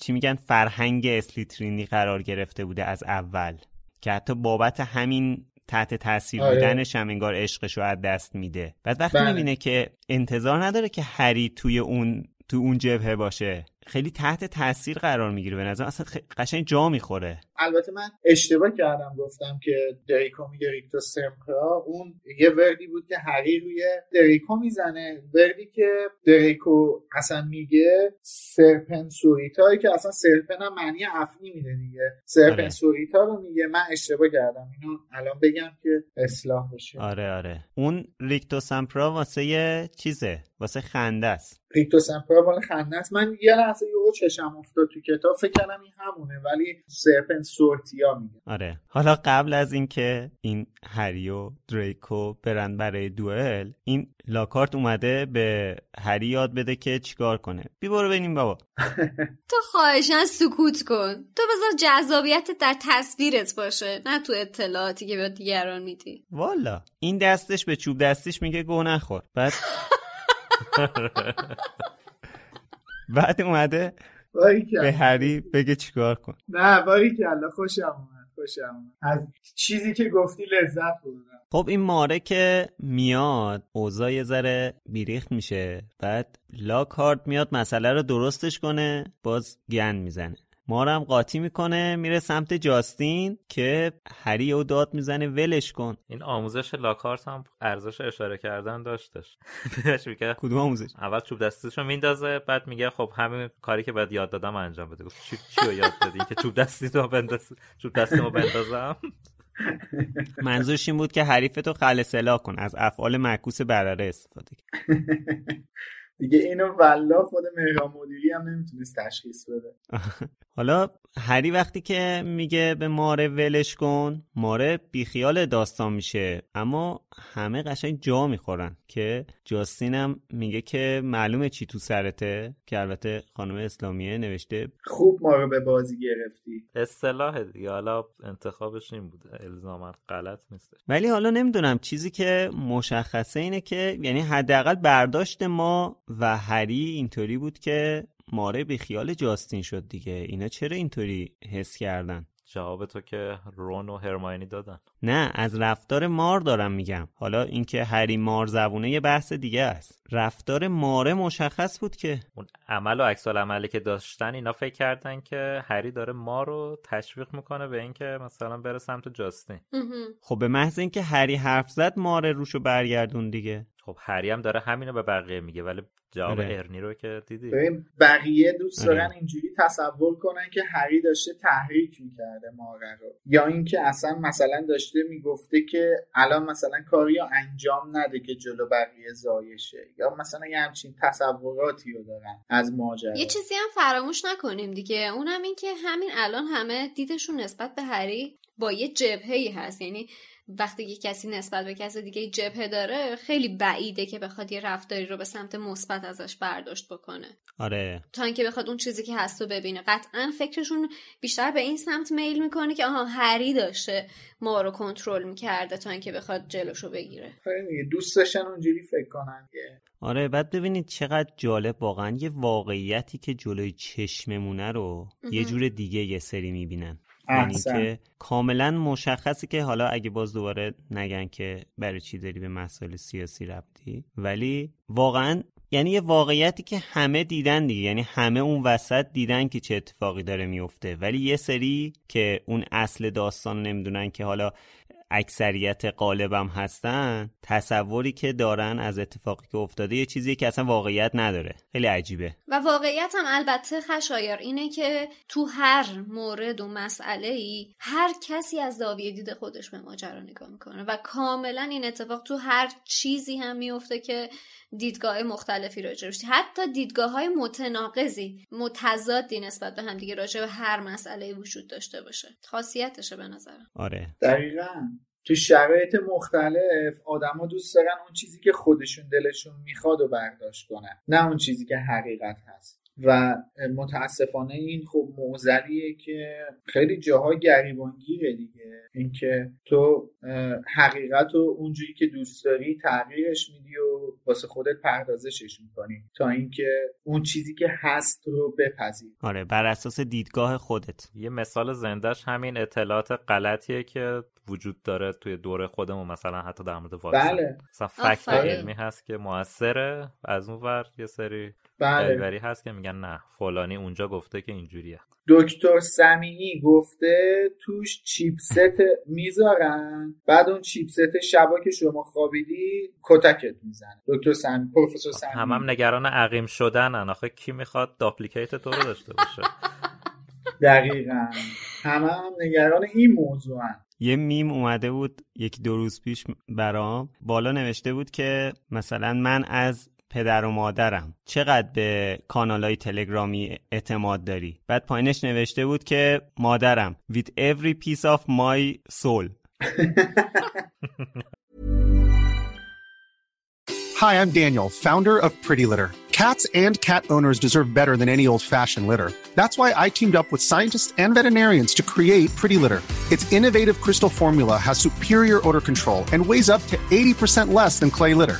چی میگن؟ فرهنگ اسلیترینی قرار گرفته بوده از اول. که حتی بابت همین تحت تاثیر آره. بودنش هم انگار عشقش رو از دست میده بعد وقتی بله. می‌بینه که انتظار نداره که هری توی اون تو اون جبهه باشه خیلی تحت تاثیر قرار می‌گیره. به نظر اصلا قشنگ جا می‌خوره. البته من اشتباه کردم گفتم که دریکو میگه ریکتو سمپرا اون یه وردی بود که هری روی دریکو می‌زنه. وردی که دریکو اصلا میگه سرپن سوریتا که اصلا سرپن هم معنی افنی میده دیگه. سرپن. سوریتا رو میگه. من اشتباه کردم. اینو الان بگم که اصلاح بشه. آره آره. اون ریکتو سمپرا واسه چیزه. واسه خنده است. ریکتو سمپرا مال خنده است. من یه لحظه یهو چشم افتاد تو کتاب فکر کردم این همونه ولی سرپن سورتیا میگه. آره. حالا قبل از اینکه این هری و دریکو برن برای دوئل این لاکارت اومده به هری یاد بده که چیکار کنه. بی برو ببینیم بابا. تو خواهشن سکوت کن. تو بذار جذابیت در تصویرت باشه نه تو اطلاعاتی که به دیگران میدی. والا. این دستش به چوب دستش میگه گو نخور. بعد بعد اومده به هری بگه چیکار کن. نه باری کلا خوشم اومد خوشم از چیزی که گفتی لذت بردم. خب این ماره که میاد اوضاع یه ذره بیریخت میشه. بعد لاکارد میاد مسئله رو درستش کنه باز گن می‌زنه. ما هم قاطی می‌کنه میره سمت جاستین که هری او داد می‌زنه ولش کن. این آموزش لاکارت هم ارزش اشاره کردن داشتش. بهش میگه کدوم آموزش؟ اول چوب دستیشو میندازه بعد میگه خب همین کاری که باید یاد دادم انجام بده. چی چی رو یاد دادی؟ که چوب دستی تو بنداز چوب دستیمو بندازم؟ منظورش این بود که حریفتو خلص کن از افعال معکوس برره استفاده دیگه اینو والله خود مهران مدیری هم نمی‌تونست تشخیص بده. حالا هری وقتی که میگه به ماره ولش کن ماره بیخیال داستان میشه اما همه قشنگ جا می‌خورن که جاستینم میگه که معلومه چی تو سرته که البته خانم اسلامیه نوشته. خوب ما رو به بازی گرفتی. اصطلاح دیگه حالا انتخابش این بوده الزاما غلط نیست. ولی حالا نمی‌دونم چیزی که مشخصه اینه که یعنی حداقل برداشت ما و هری اینطوری بود که ماره به خیال جاستین شد دیگه. اینا چرا اینطوری حس کردن؟ جواب تو که رون و هرماینی دادن. نه از رفتار مار دارم میگم. حالا اینکه هری مار زبونه یه بحث دیگه است. رفتار ماره مشخص بود که اون عمل و عکس عملی که داشتن اینا فکر کردن که هری داره ما رو تشویق می‌کنه به اینکه مثلا بره سمت جاستین. خب به محض اینکه هری حرف زد ماره روشو برگردون دیگه. خب هری هم داره همینو به بقیه میگه ولی جواب آره. ارنی رو که دیدی. ببین بقیه دوست دارن آره. اینجوری تصور کنن که هری داشته تحریک می‌کرده ماره رو. یا اینکه اصلا مثلا داشته می‌گفته که الان مثلا کاری رو انجام نده که جلو بقیه زایشه. یا مثلا یه همچین تصوراتی رو دارن از ماجرا. یه چیزی هم فراموش نکنیم دیگه. اونم این که همین الان همه دیدشون نسبت به هری با یه جبهه هست. یعنی وقتی که کسی نسبت به کسی دیگه جبهه داره خیلی بعیده که بخواد یه رفتاری رو به سمت مثبت ازش برداشت بکنه. آره. تا اینکه بخواد اون چیزی که هست رو ببینه. قطعا فکرشون بیشتر به این سمت میل می‌کنه که آها هری داشته ما رو کنترل می‌کرده تا اینکه بخواد جلوشو بگیره. دوست داشتن اونجوری فکر کنن آره بعد ببینید چقدر جالب واقعا یه واقعیتی که جلوی چشممونه رو یه جور دیگه یه سری می‌بینن. یعنی که کاملا مشخصه که حالا اگه باز دوباره نگن که برای چی داری به مسائل سیاسی ربطی. ولی واقعا یعنی یه واقعیتی که همه دیدن دیگه. یعنی همه اون وسط دیدن که چه اتفاقی داره میفته. ولی یه سری که اون اصل داستان نمی‌دونن که حالا اکثریت غالبم هستن تصوری که دارن از اتفاقی که افتاده یه چیزی که اصلا واقعیت نداره. خیلی عجیبه. و واقعیت هم البته خشایر اینه که تو هر مورد و مسئله ای هر کسی از زاویه دید خودش به ماجرا نگاه می‌کنه و کاملا این اتفاق تو هر چیزی هم میفته که دیدگاه مختلفی راجع حتی دیدگاه های متناقضی متضادی نسبت به همدیگه راجع به هر مسئله وجود داشته باشه. خاصیتشه به نظرم. آره. دقیقا. تو شرایط مختلف آدما دوست دارن اون چیزی که خودشون دلشون می‌خواد و برداشت کنن. نه اون چیزی که حقیقت هست. و متاسفانه این خب معضلیه که خیلی جاها گریبانگیره دیگه. اینکه تو حقیقت رو اونجوری که دوست داری تغییرش میدی و واسه خودت پردازشش می‌کنی تا اینکه اون چیزی که هست رو بپذیر آره بر اساس دیدگاه خودت. یه مثال زندهش همین اطلاعات غلطیه که وجود داره توی دوره خودمون مثلا حتی در مورد واکسن بله. مثلا فکت علمی هست که موثره از اون ور یه سری بله. هست که میگن نه فلانی اونجا گفته که اینجوریه. دکتر سمیعی گفته توش چیپست می‌ذارن بعد اون چیپست شبا که شما خوابیدی کتکت می‌زنه. دکتر سمی پروفسور سمیعی هم, هم نگران عقیم شدن آخه کی می‌خواد داپلیکیت تو رو داشته باشه؟ دقیقا. همه هم نگران این موضوع هم. یه میم اومده بود یکی دو روز پیش برام. بالا نوشته بود که مثلا من از پدر و مادرم چقدر به کانال های تلگرامی اعتماد داری بعد پایینش نوشته بود که مادرم with every piece of my soul Hi, I'm Daniel, founder of Pretty Litter. Cats and cat owners deserve better than any old-fashioned litter. That's why I teamed up with scientists and veterinarians to create Pretty Litter. Its innovative crystal formula has superior odor control and weighs up to 80% less than clay litter.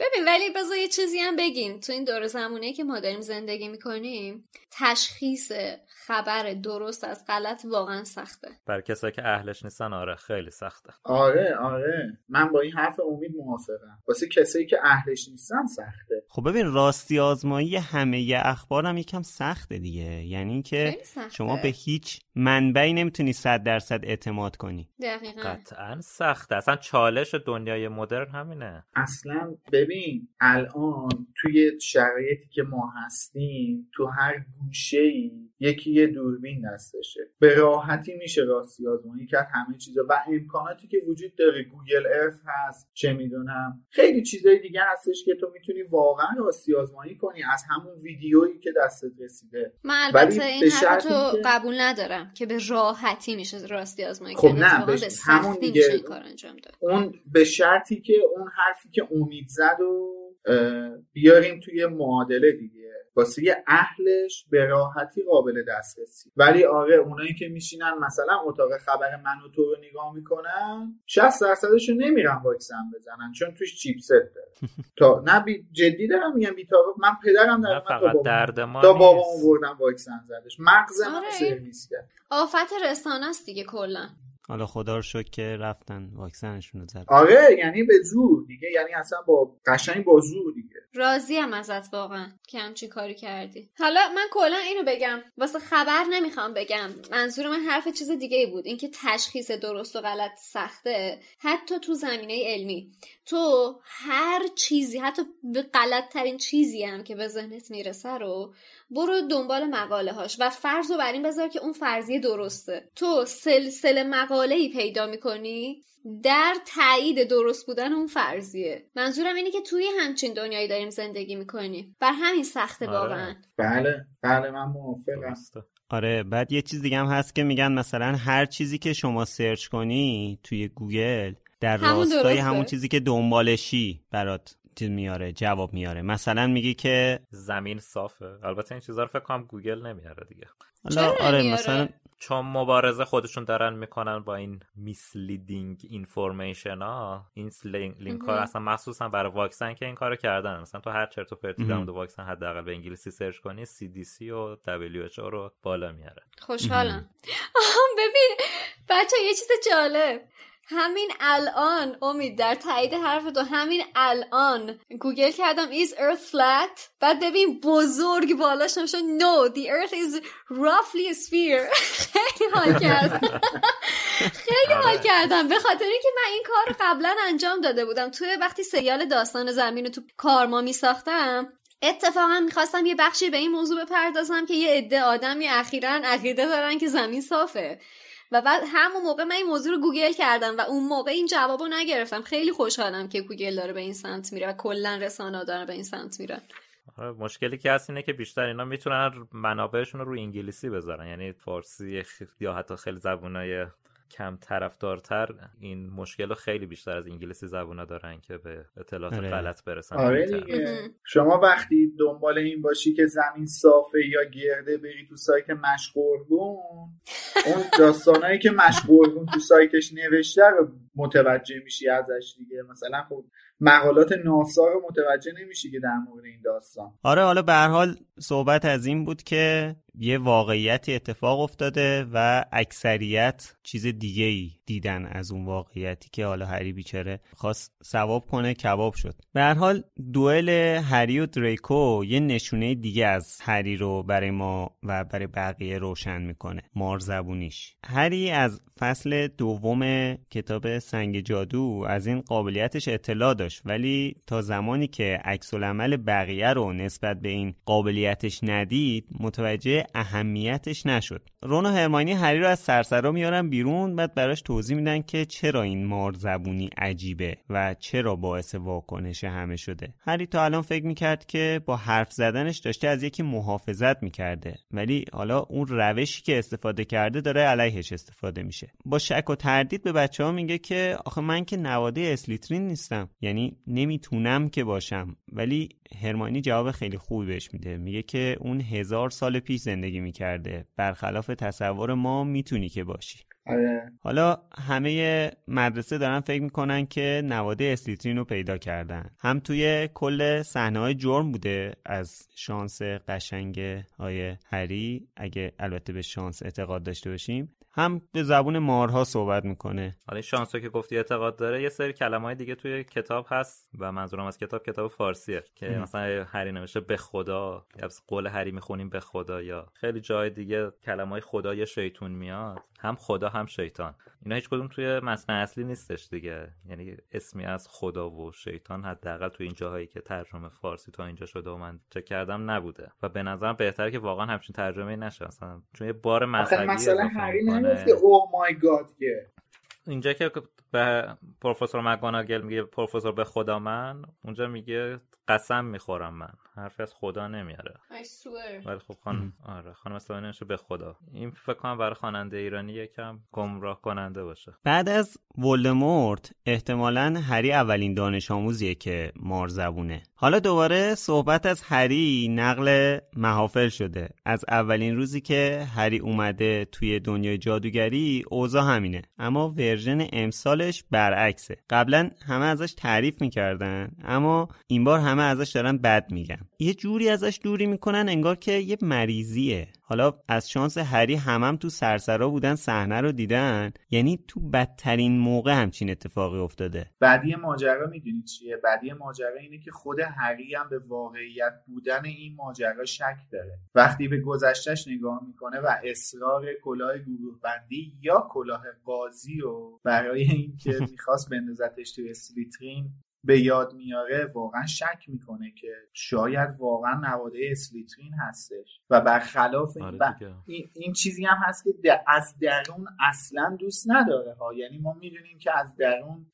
ببین ولی بذار یه چیزی هم بگیم. تو این دور زمونه که ما داریم زندگی می‌کنیم تشخیص خبر درست از غلط واقعا سخته. بر کسایی که اهلش نیستن آره خیلی سخته. آره آره. من با این حرف امید موافقم. واسه کسایی که اهلش نیستن سخته. خب ببین راستی آزمایی همه اخبار هم یکم سخته دیگه. یعنی که شما به هیچ منبعی نمی‌تونی صد درصد اعتماد کنی. دقیقا. قطعا سخته. اصلا چالش دنیای مدرن همینه. اصلا ببین الان توی شرایطی که ما هستیم تو هر گوشه ای یکی یه دوربین دستشه. به راحتی میشه راستی آزمایی کرد همه چیزا. و امکاناتی که وجود داره گوگل ارث هست چه می‌دونم. خیلی چیزای دیگه هستش که تو می‌تونی واقعا راستی آزمایی کنی از همون ویدیویی که دستت رسیده. من البته این حرف تو قبول ندارم که به راحتی میشه راستی آزمایی خب نه به همون دیگه کار انجام داد. اون به شرطی که اون حرفی که امید زد و بیاریم توی معادله دیگه. واسه اهلش به راحتی قابل دسترسی. ولی آره اونایی که میشینن مثلا اتاق خبر من و تو رو نگاه می‌کنن 60 درصدش رو نمیرن واکسن بزنن چون توش چیپست داره. تا نه بی جدی دارم میگم بی من پدرم در فقط درد ما تا بابامو بردم واکسن زدش. مغز من آره. سرویس کرد. آفت رسانه است دیگه کلا. حالا خدا رو شکر که رفتن واکسنشون رو زدن. آره یعنی به زور دیگه یعنی اصلا با قشنگ با زور دیگه. راضیم ازت واقعا که همچین کاری کردی. حالا من کلا اینو بگم واسه خبر نمی‌خوام بگم. منظور من حرف چیز دیگه ای بود. اینکه تشخیص درست و غلط سخته. حتی تو زمینه علمی. تو هر چیزی حتی به غلط ترین چیزی هم که به ذهنت می‌رسه رو برو دنبال مقاله هاش و فرض رو بر این بذار که اون فرضیه درسته. تو سلسله مقاله ای پیدا می‌کنی؟ در تایید درست بودن اون فرضیه. منظورم اینه که توی همچین دنیایی داریم زندگی می‌کنیم. بر همین سخته آره. واقعا. بله بله من موافقم. آره بعد یه چیز دیگه هم هست که میگن مثلا هر چیزی که شما search کنی توی گوگل در راستای همون چیزی که دنبالشی برات میاره جواب میاره. مثلا میگی که زمین صافه. البته این چیزا رو فکر کنم گوگل نمیاره دیگه. حالا آره مثلا چون مبارزه خودشون دارن می‌کنن با این misleading information ها این لینک ها اصلا مخصوصا برای واکسن که این کارو کردن. مثلا تو هر چرت و پرتی در واکسن حداقل به انگلیسی search کنی CDC و WHO رو بالا میاره. خوشحالم. ببین بچه یه چیز جالب. همین الان امید در تایید حرف تو همین الان گوگل کردم is earth flat بعد ببین بزرگ بالاش نمیشه no the earth is roughly a sphere. خیلی حال کردم. خیلی حال آره. کردم. به خاطر اینکه من این کار قبلا انجام داده بودم. توی وقتی سریال داستان زمین رو تو کارما می ساختم اتفاقا می‌خواستم یه بخشی به این موضوع بپردازم که یه عده آدمی اخیرا عقیده دارن که زمین صافه. و بعد همون موقع من این موضوع رو گوگل کردم و اون موقع این جواب رو نگرفتم. خیلی خوشحالم که گوگل داره به این سمت میره و کلا رسانه داره به این سمت میره. آره، مشکلی که هست اینه که بیشتر اینا می‌تونن منابعشون رو روی انگلیسی بذارن. یعنی فارسی یا حتی خیلی زبونای کم طرفدارتر این مشکل رو خیلی بیشتر از انگلیسی زبونا دارن که به اطلاعات آره. غلط برسن. آره دیگه. شما وقتی دنبال این باشی که زمین صافه یا گرده بری تو سایت مشقورگون اون داستانایی که مشقورگون تو سایتش نوشته رو متوجه میشی ازش دیگه. مثلا خب مقالات ناسا رو متوجه نمیشی که در مورد این داستان. آره حالا به هر حال صحبت از این بود که یه واقعیتی اتفاق افتاده و اکثریت چیز دیگه ای دیدن از اون واقعیتی که حالا هری بیچاره خواست ثواب کنه کباب شد. به هر حال دوئل هری و دریکو یه نشونه دیگه از هری رو برای ما و برای بقیه روشن می‌کنه. مار زبونیش. هری از فصل دوم کتاب سنگ جادو از این قابلیتش اطلاع داشت ولی تا زمانی که عکس العمل بقیه رو نسبت به این قابلیتش ندید متوجه اهمیتش نشد. رون و هرمانی هری رو از سرسرا میارن بیرون بعد براش توضیح میدن که چرا این مار زبونی عجیبه و چرا باعث واکنش همه شده. هری تا الان فکر می‌کرد که با حرف زدنش داشته از یکی محافظت می‌کرده ولی حالا اون روشی که استفاده کرده داره علیهش استفاده میشه. با شک و تردید به بچه ها میگه که آخه من که نواده اسلیترین نیستم یعنی نمی‌تونم که باشم. ولی هرمانی جواب خیلی خوبی بهش میده. میگه که اون هزار سال پیش زندگی می‌کرده. برخلاف تصور ما می‌تونی که باشی. آره. حالا همه مدرسه دارن فکر می‌کنن که نواده اسلیترین رو پیدا کردن هم توی کل صحنه های جرم بوده از شانس قشنگ های هری اگه البته به شانس اعتقاد داشته باشیم هم به زبون مارها صحبت می‌کنه. حالا شانس که گفتی اعتقاد داره یه سری کلمه های دیگه توی کتاب هست و منظورم از کتاب کتاب فارسیه که مثلا هری نوشته به خدا یا قول هری می‌خونیم به خدا یا خیلی جای دیگه کلمه های خدا یا شیطون میاد هم خدا هم شیطان. اینا هیچ کدوم توی متن اصلی نیستش دیگه. یعنی اسمی از خدا و شیطان حداقل توی این جاهایی که ترجمه فارسی تا اینجا شده و من چک کردم نبوده. و به نظرم بهتره که واقعا همچین ترجمه نشه. اصلا چون یه بار مذهبی مثلا هری نگفته اوه مای گاد که اینجا که به پروفسور مگاناگل میگه پروفسور به خدا من اونجا میگه قسم می‌خورم من حرف از خدا نمیاره. ولی خب خانم آره خانم اسلامی به خدا. این فکر کنم برای خواننده ایرانی یکم گمراه کننده باشه. بعد از ولدمورت احتمالا هری اولین دانش آموزیه که مار زبونه. حالا دوباره صحبت از هری نقل محافل شده. از اولین روزی که هری اومده توی دنیای جادوگری اوضاع همینه. اما ورژن امسالش برعکسه. قبلا همه ازش تعریف می‌کردن اما این بار همه ازش دارن بد میگن. یه جوری ازش دوری می‌کنن انگار که یه مریضیه. حالا از شانس هری همم تو سرسرا بودن صحنه رو دیدن؟ یعنی تو بدترین موقع همچین اتفاقی افتاده. بعدی ماجرا می‌دونید چیه؟ بعدی ماجرا اینه که خود هری هم به واقعیت بودن این ماجرا شک داره. وقتی به گذشتهش نگاه می‌کنه و اصرار کلاه گروه بندی یا کلاه قاضی و برای اینکه می‌خواست بندازتش توی اسلیترین به یاد میاره واقعا شک می‌کنه که شاید واقعا نواده اسلیترین هستش. و برخلاف این, آره این, این چیزی هم هست که از درون اصلا دوست نداره ها. یعنی ما می‌دونیم که از درون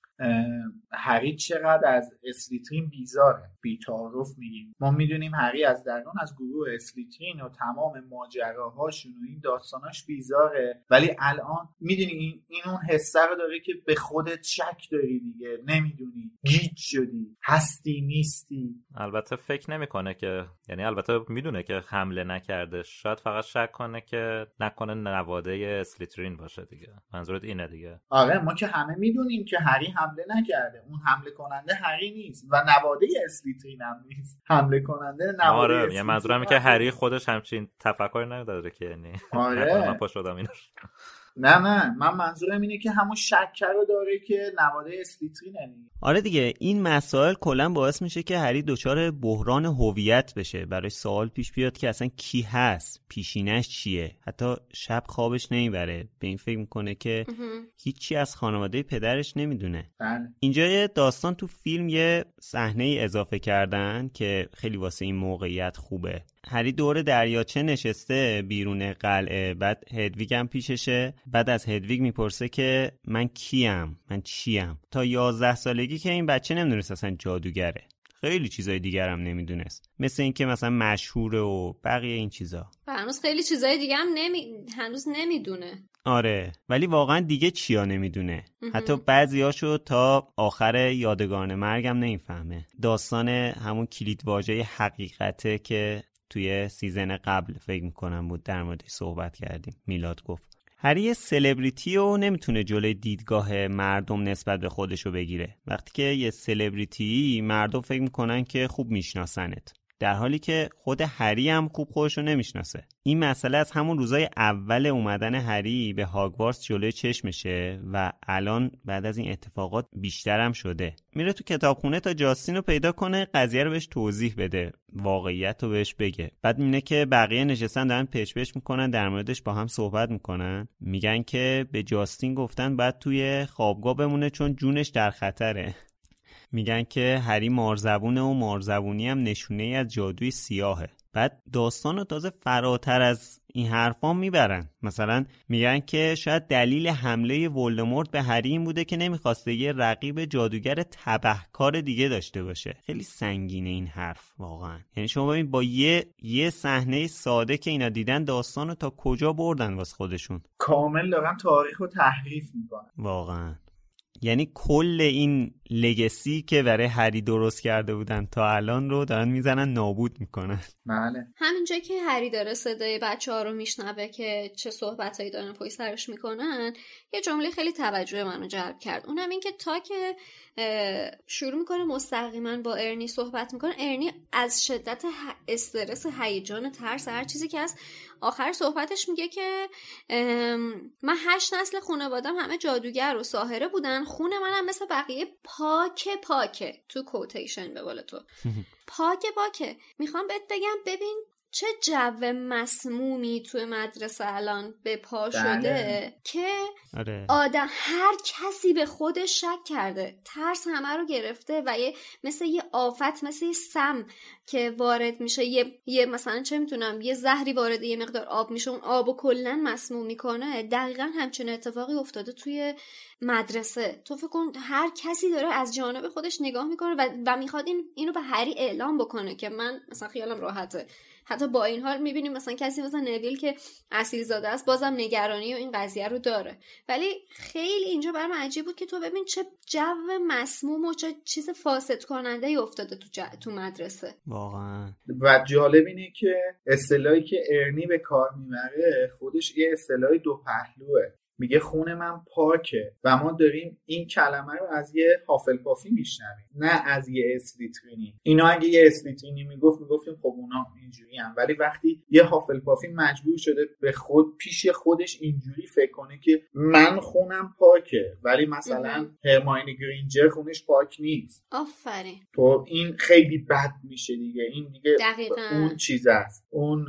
هری چقدر از اسلیترین بیزاره. بیتعارف میگیم. ما می‌دونیم هری از درون از گروه اسلیترین و تمام ماجراهاشون و این داستاناش بیزاره. ولی الان می‌دونی این, این اون حسه رو داره که به خودت شک داری دیگه. نمی‌دونی. گیج شدی. هستی نیستی. البته فکر نمی‌کنه که یعنی البته می‌دونه که حمله نکرده. شاید فقط شک کنه که نکنه نواده اسلیترین باشه دیگه. منظورت اینه دیگه. آره ما که همه می‌دونیم که هری حمله نکرده. اون حمله کننده هری نیست و نواده اسلیترین هم نیست. حمله کننده نواده آره یعنی منظورم که هری خودش همچین تفکری نداره که یعنی. آره. من پا شدم اینو. نه نه من منظورم اینه که همون شک رو داره که نواده اسلیترینه آره دیگه این مسائل کلا باعث میشه که هری دچار بحران هویت بشه. برای سوال پیش بیاد که اصلا کی هست پیشینش چیه؟ حتی شب خوابش نمی‌بره. به این فکر می‌کنه که هیچی از خانواده پدرش نمی‌دونه. بله. اینجا یه داستان تو فیلم یه صحنه ای اضافه کردن که خیلی واسه این موقعیت خوبه. هری دور دریاچه نشسته بیرون قلعه بعد هدویگ هم پیششه. بعد از هدویگ می‌پرسه که من کیم؟ من چیم؟ تا یازده سالگی که این بچه نمی‌دونست اصلا جادوگره. خیلی چیزای دیگر هم نمی‌دونست. مثل اینکه مثلا مشهوره و بقیه این چیزا. و هنوز خیلی چیزای دیگه هم نمی... هنوز نمی‌دونه. آره. ولی واقعا دیگه چیا نمی‌دونه. حتی بعضیاشو تا آخر یادگاران مرگم نمی‌فهمه. داستان همون کلید واژه حقیقته که توی season قبل فکر می‌کنم بود در موردش صحبت کردیم. میلاد گفت هری یه سلبریتی و نمی‌تونه جلوی دیدگاه مردم نسبت به خودشو بگیره. وقتی که یه سلبریتی مردم فکر می‌کنن که خوب میشناسنت. در حالی که خود هری هم خوب خودشو نمی‌شناسه. این مسئله از همون روزای اول اومدن هری به هاگوارتس جلوی چشمشه و الان بعد از این اتفاقات بیشتر هم شده. میره تو کتابخونه تا جاستین رو پیدا کنه قضیه رو بهش توضیح بده واقعیت رو بهش بگه. بعد می‌بینه که بقیه نشستن دارن پش پش می‌کنن در موردش با هم صحبت می‌کنن. میگن که به جاستین گفتن بعد توی خوابگاه بمونه چون جونش در خطره. میگن که هری مارزبونه و مارزبونی هم نشونه ای از جادوی سیاهه. بعد داستان رو تازه فراتر از این حرفا می‌برن. مثلا میگن که شاید دلیل حمله ولدمورت به هری این بوده که نمی‌خواسته یه رقیب جادوگر تبهکار دیگه داشته باشه. خیلی سنگینه این حرف واقعا. یعنی شما ببین با یه یه صحنه ساده که اینا دیدن داستان رو تا کجا بردن واسه خودشون؟ کامل دارن تاریخ رو تحریف می‌کنن. واقعا. یعنی کل این لگسی که برای هری درست کرده بودن تا الان رو دارن می‌زنن نابود می‌کنن. بله. همینجا که هری داره صدای بچه ها رو میشنوه که چه صحبت هایی دارن پای سرش می‌کنن یه جمله خیلی توجه منو جلب کرد. اونم این که تا که شروع می‌کنه مستقیما با ارنی صحبت می‌کنه. ارنی از شدت استرس هیجان ترس هر چیزی که از آخر صحبتش میگه که من هشت نسل خانوادم همه جادوگر و ساهره بودن. خونه منم مثل بقیه پاک پاکه تو کوتیشن به بالا تو. پاک پاکه می‌خوام بهت بگم ببین چه جو مسمومی توی مدرسه الان به پا بله. شده که آره. آدم هر کسی به خودش شک کرده. ترس همه رو گرفته و یه مثل یه آفت مثل یه سم که وارد میشه. یه, یه مثلا چه می‌تونم یه زهری وارد یه مقدار آب میشه. اون آب و کلا مسموم می‌کنه. دقیقا همچین اتفاقی افتاده توی مدرسه. تو فکر کن هر کسی داره از جانب خودش نگاه می‌کنه و, و می‌خواد این اینو به هری اعلام بکنه که من مثلا خیالم راحته. حتی با این حال می‌بینیم مثلا کسی مثلا نویل که اصیل زاده است بازم نگرانی و این قضیه رو داره. ولی خیلی اینجا برام عجیب بود که تو ببین چه جو مسموم و چه چیز فاسد کننده ای افتاده تو, ج- تو مدرسه. واقعا. و جالب اینه که اصطلاحی که ارنی به کار می‌بره خودش یه اصطلاح دو پهلوه. میگه خون من پاکه و ما داریم این کلمه رو از یه هافلپافی میشنویم نه از یه اسلیترینی اینا اگه یه اسلیترینی می‌گفت می‌گفتیم خب اونا اینجوری هم ولی وقتی یه هافلپافی مجبور شده به خود پیش خودش اینجوری فکر کنه که من خونم پاکه ولی مثلا هرماینی گرینجر خونش پاک نیست. آفرین. تو این خیلی بد میشه دیگه. این دیگه دقیقاً. اون چیز است. اون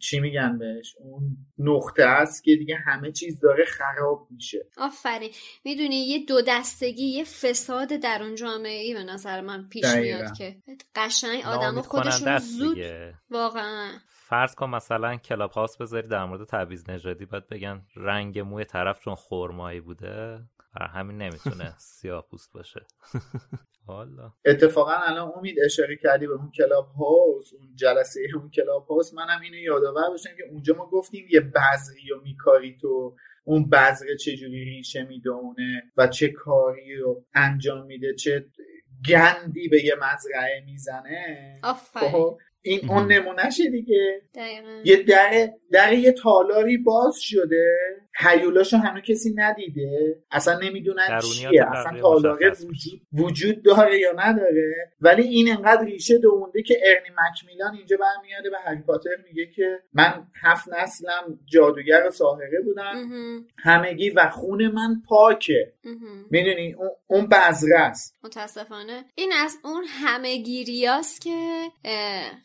چی میگن بهش؟ اون نقطه است که دیگه همه چیز داره خراب میشه. آفرین. می‌دونی یه دو دستگی یه فساد در اون جامعه ای به نظر من پیش دقیقاً. میاد که قشنگ آدم خودشون زود دیگه. واقعا. فرض کن مثلا کلاب هاوس بذاری در مورد تبعیض نژادی باید بگن رنگ موی طرف چون خرمایی بوده برای همین نمی‌تونه سیاه پوست باشه. والا. اتفاقا الان امید اشاره کردی به اون کلاب هاوس اون جلسه اون کلاب هاوس. منم اینو یادآور باشم که اونجا ما گفتیم یه بذری و میکاری تو اون بذر چجوری ریشه می‌دونه و چه کاری رو انجام میده چه گندی به یه مزرعه می‌زنه. خب این اون نمونهشه دیگه. دقیقا. یه در در یه تالاری باز شده. هیولاشو هنوز کسی ندیده. اصلا نمی‌دونن چیه. اصلا تالاره وجود وجود داره یا نداره. ولی این انقدر ریشه دونده که ارنی مکمیلان اینجا برمیاده به هری پاتر میگه که من هفت نسلم جادوگر و ساحره بودم. همگی و خون من پاکه. می‌دونی؟ اون, بذره است. متاسفانه. این از اون همه گیریاست که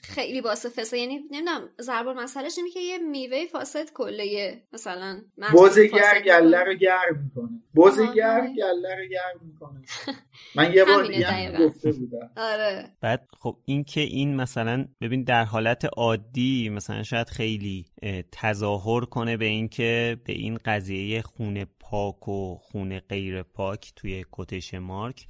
خیلی باعث فساد یعنی نمی‌دونم ضرب مسئلهش اینه که یه میوه فاسد کله مثلا بزگر فاسد گله. رو گرم می‌کنه بزگر آها. گله رو گرم می‌کنه من یه بار دیگه. گفته بودم آره بعد خب این که این مثلا ببین در حالت عادی مثلا شاید خیلی اه، تظاهر کنه به این که به این قضیه خون پاک و خون غیر پاک توی کتش مارک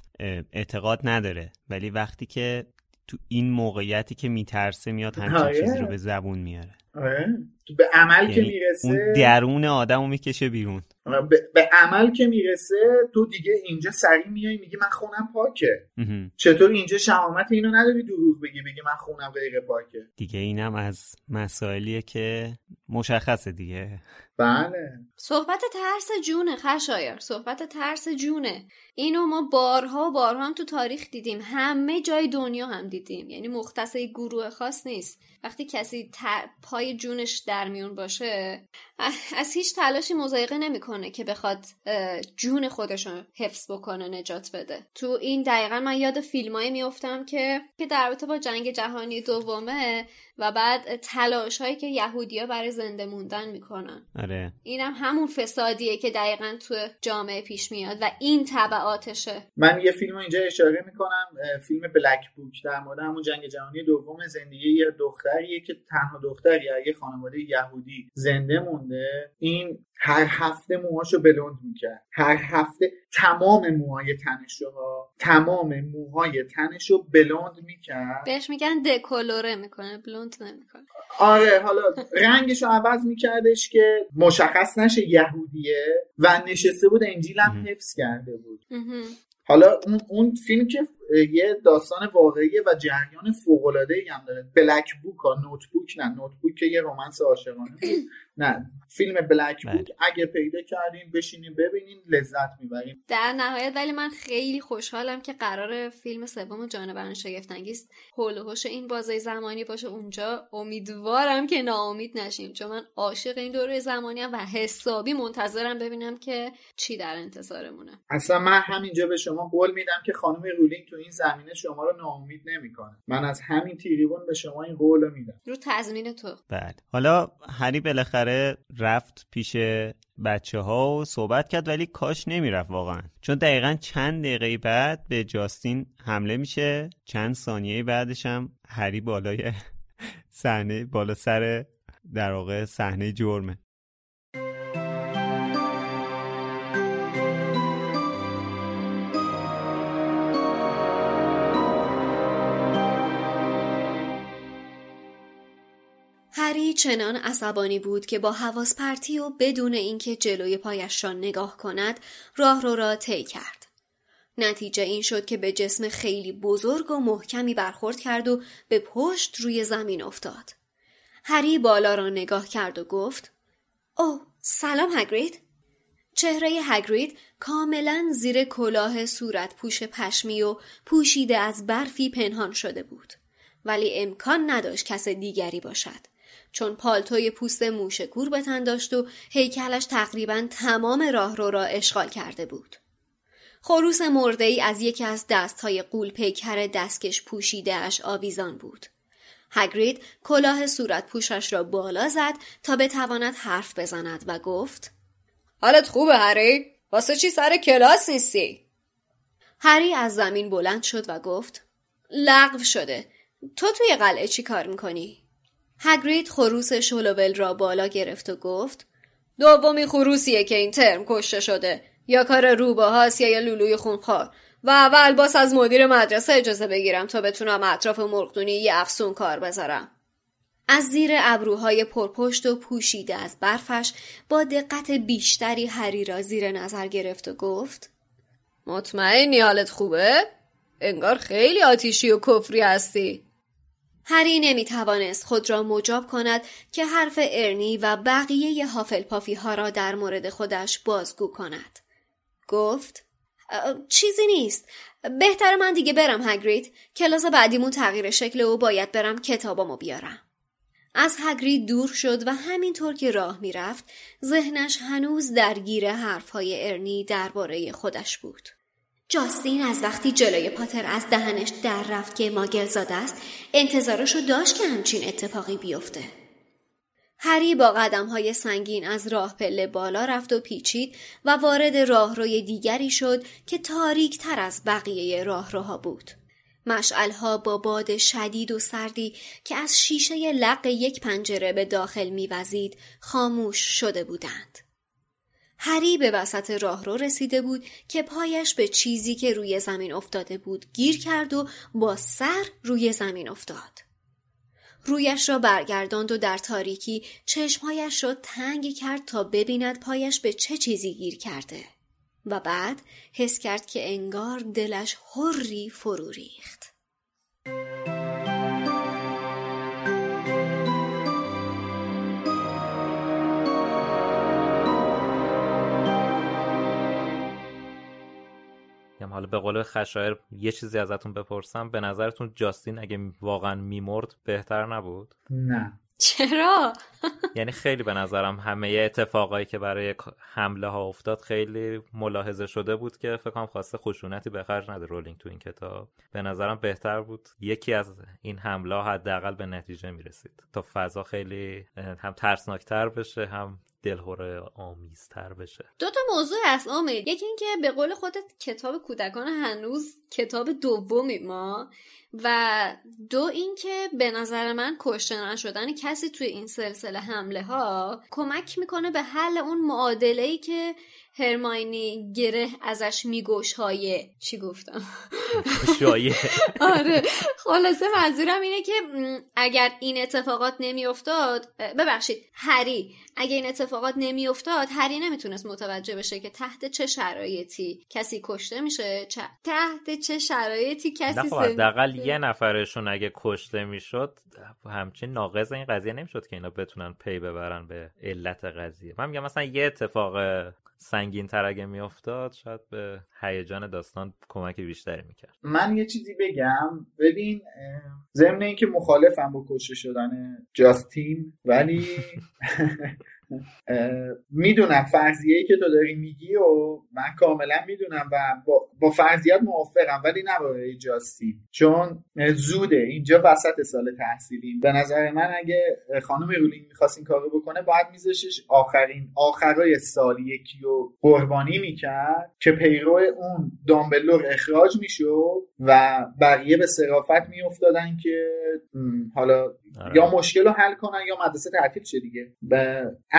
اعتقاد نداره ولی وقتی که تو این موقعیتی که میترسه میاد همچین. چیزی رو به زبون میاره آره. تو به عمل که یعنی می‌رسه اون درون آدم رو می‌کشه بیرون. به, به عمل که می‌رسه تو دیگه اینجا سریع میای میگی من خونم پاکه. مهم. چطور اینجا شهامت اینو نداری دروغ بگی بگی من خونم غیر پاکه؟ دیگه اینم از مسائلیه که مشخصه دیگه. بله. صحبت ترس جونه خشایر صحبت ترس جونه. اینو ما بارها و بارها هم تو تاریخ دیدیم. همه جای دنیا هم دیدیم. یعنی مختص گروه خاص نیست. وقتی کسی ت- پای جونش در میون باشه از هیچ تلاشی مضایقه نمی‌کنه که بخواد جون خودش رو حفظ بکنه نجات بده. تو این دقیقا من یاد فیلمایی میفتم که که در رابطه با جنگ جهانی دومه و بعد تلاش هایی که یهودیا برای زنده موندن می‌کنن. آره. اینم همون فسادیه که دقیقا تو جامعه پیش میاد و این تبعاتشه. من یه فیلم رو اینجا اشاره می‌کنم فیلم بلک بوک در مورد همون جنگ جهانی دوم زندگی یه دختریه که تنها دختری از یه خانواده یهودی زنده مونده این هر هفته موهاشو بلند می‌کرد. هر هفته تمام موهای تنشو ها تمام موهای تنشو بلند می‌کرد. بهش میگن دکولوره می‌کنه بلوند نمی‌کنه. آره حالا رنگش رو عوض میکردش که مشخص نشه یهودیه و نشسته بود انجیلم حفظ کرده بود. حالا اون, اون فیلم که یه داستان واقعیه و جریان فوق العاده هم داره. بلک بوک ها نوت بوک نه نوت بوک که یه رمانس عاشقانه. نه فیلم بلک بوک اگه پیدا کردین بشینین ببینین لذت می‌برین. در نهایت ولی من خیلی خوشحالم که قرار فیلم سوم جانوران شگفتانگیز حول و حوش این بازه زمانی باشه. اونجا امیدوارم که ناامید نشیم چون من عاشق این دوره زمانی هم و حسابی منتظرم ببینم که چی در انتظارمونه. اصلا من همینجا به شما قول میدم که خانم رولینگ تو این زمینه شما رو ناامید نمی‌کنه. من از همین تریبون به شما این قول رو میدم. رو تضمین تو. بله حالا هری بالاخره رفت پیش بچه ها و صحبت کرد ولی کاش نمی‌رفت واقعا. چون دقیقا چند دقیقه بعد به جاستین حمله میشه چند ثانیه بعدش هم هری بالای صحنه بالا سر در واقع صحنه جرمه. هری چنان عصبانی بود که با حواس پرتی و بدون اینکه جلوی پایش را نگاه کند راه رو را طی کرد. نتیجه این شد که به جسم خیلی بزرگ و محکمی برخورد کرد و به پشت روی زمین افتاد. هری بالا را نگاه کرد و گفت او سلام هگرید چهره هگرید کاملا زیر کلاه صورت پوش پشمی و پوشیده از برفی پنهان شده بود ولی امکان نداشت کس دیگری باشد چون پالتوی پوست موشکور به تن داشت و هیکلش تقریبا تمام راه رو را اشغال کرده بود. خروس مرده ای از یکی از دستهای قول پیکر دستکش پوشیده اش آویزان بود. هگرید کلاه صورت پوشش را بالا زد تا بتواند حرف بزند و گفت حالت خوبه هری؟ واسه چی سر کلاس نیستی؟ هری از زمین بلند شد و گفت لغو شده. تو توی قلعه چی کار می‌کنی؟ هگرید خروس شلوول را بالا گرفت و گفت دومی خروسیه که این ترم کشته شده. یا کار روباهاست یا یا لولوی خونخوار. و اول باس از مدیر مدرسه اجازه بگیرم تا بتونم اطراف مرغدونی یه افسون کار بذارم. از زیر ابروهای پرپشت و پوشیده از برفش با دقت بیشتری هری را زیر نظر گرفت و گفت مطمئنی حالت خوبه؟ انگار خیلی آتیشی و کفری هستی. هری نمی توانست خود را مجاب کند که حرف ارنی و بقیه پافی ها را در مورد خودش بازگو کند. گفت چیزی نیست. بهتر من دیگه برم هگرید. کلاس بعدیمون تغییر شکل و باید برم کتابامو بیارم. از هگرید دور شد و همینطور که راه می‌رفت ذهنش هنوز درگیر حرفهای ارنی درباره خودش بود. جاستین از وقتی جلوی پاتر از دهنش در رفت که ماگل زاده است انتظارشو داشت که همچین اتفاقی بیفته. هری با قدم های سنگین از راه پله بالا رفت و پیچید و وارد راهروی دیگری شد که تاریک تر از بقیه راهروها بود. مشعلها با باد شدید و سردی که از شیشه لق یک پنجره به داخل میوزید خاموش شده بودند. هری به وسط راهرو رسیده بود که پایش به چیزی که روی زمین افتاده بود گیر کرد و با سر روی زمین افتاد. رویش را برگرداند و در تاریکی چشمهایش را تنگ کرد تا ببیند پایش به چه چیزی گیر کرده و بعد حس کرد که انگار دلش حری فرو ریخت. حالا به قول خشایر یه چیزی ازتون بپرسم. به نظرتون جاستین اگه واقعا میمرد بهتر نبود؟ نه. چرا؟ یعنی خیلی به نظرم همه اتفاقایی که برای حمله ها افتاد خیلی ملاحظه شده بود که فکر کنم خواسته خشونتی به خرج نده رولینگ تو این کتاب. به نظرم بهتر بود یکی از این حمله ها حداقل به نتیجه می‌رسید. تا فضا خیلی هم ترسناکتر بشه هم دلهوره آمیزتر بشه. دو تا موضوع هست امید. یکی اینکه به قول خودت کتاب کودکان هنوز کتاب دومی ما و دو اینکه به نظر من کشته نشدن کسی توی این سلسله حمله ها کمک می‌کنه به حل اون معادله ای که هرماینی گره ازش میگوشایه چی گفتم؟ شایه آره. خلاصه منظورم اینه که اگر این اتفاقات نمیافتاد ببخشید هری. اگر این اتفاقات نمیافتاد هری نمی‌تونست متوجه بشه که تحت چه شرایطی کسی کشته میشه. تحت چه شرایطی کسی خب، حداقل یه نفرشون اگه کشته می‌شد همچین ناقض این قضیه نمی‌شد که اینا بتونن پی ببرن به علت قضیه. من میگم مثلا یه اتفاق سنگین تر اگه میافتاد شاید به هیجان داستان کمک بیشتری می‌کرد. من یه چیزی بگم. ببین ضمن اینکه مخالفم با کشته شدن جاستین ولی می‌دونم فرضیه ای که تو داری میگی و من کاملا می‌دونم و با, با فرضیت موافقم ولی نه برای جاستی چون زوده اینجا وسط سال تحصیلیم. به نظر من اگه خانم رولینگ می‌خواست این کارو بکنه باید میذاشش آخرین آخرای سال یکی رو قربانی می‌کرد که پیرو اون دامبلور اخراج می‌شد و بقیه به صرافت میافتادن که حالا آره. یا مشکل رو حل کنن یا مدرسه تعطیل شه دیگه.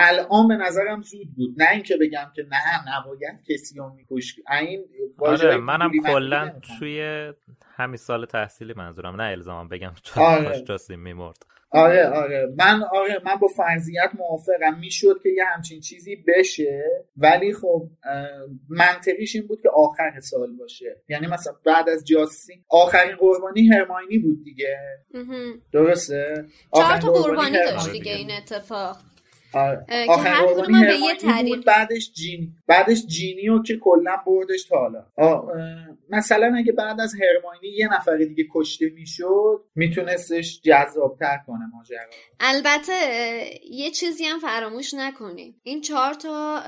الان به نظرم زود بود. نه اینکه بگم که نه نباید کسی رو میکش این آره منم کلا توی همین سال تحصیلی منظورم. نه الزامم بگم چون آره. میمرد. آره آره. من آره من با فرضیت موافقم. می‌شد که یه همچین چیزی بشه ولی خب منطقیش این بود که آخر سال باشه. یعنی مثلا بعد از جاسی آخرین قربانی هرماینی بود دیگه. درسته؟ چهار تا قربانی داشت دیگه این اتفاق. آخر قربانی به یه تعریف بعدش جینی بعدش جینیو که کلا بردش تا حالا. مثلا اگه بعد از هرماینی یه نفر دیگه کشته می‌شد میتونستش جذابتر کنه ماجرا. البته یه چیزی هم فراموش نکنیم این چهار تا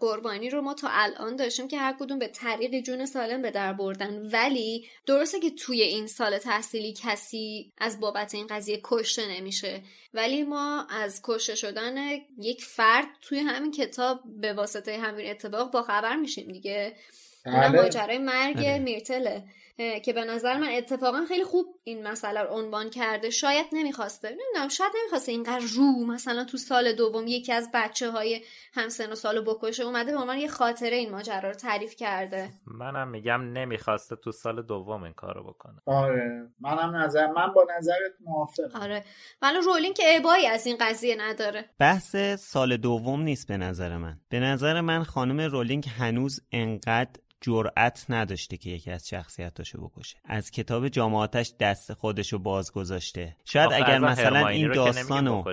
قربانی رو ما تا الان داشتیم که هر کدوم به طریق جون سالم به در بردن. ولی درسته که توی این سال تحصیلی کسی از بابت این قضیه کشته نمیشه. ولی ما از کشته شدن یک فرد توی همین کتاب به واسطه همین اتفاق با خبر میشیم دیگه اونم بله. ماجرای مرگ بله. میرتله که به نظر من اتفاقا خیلی خوب این مسئله رو عنوان کرده. شاید نمی‌خواسته. نمی‌دونم شاید نمی‌خواسته اینقدر رو مثلا تو سال دوم یکی از بچه های همسن و سال بکشه اومده به عنوان یه خاطره این ماجرا رو تعریف کرده. منم میگم نمی‌خواسته تو سال دوم این کارو بکنه. آره منم نظر من با نظرت موافقم. آره. ولی رولینگ که ابایی از این قضیه نداره. بحث سال دوم نیست به نظر من. به نظر من خانم رولینگ هنوز انقدر جرأت نداشته که یکی از شخصیتاشو بکشه. از کتاب جامعاتش دست خودشو باز گذاشته. شاید اگر مثلا این داستانو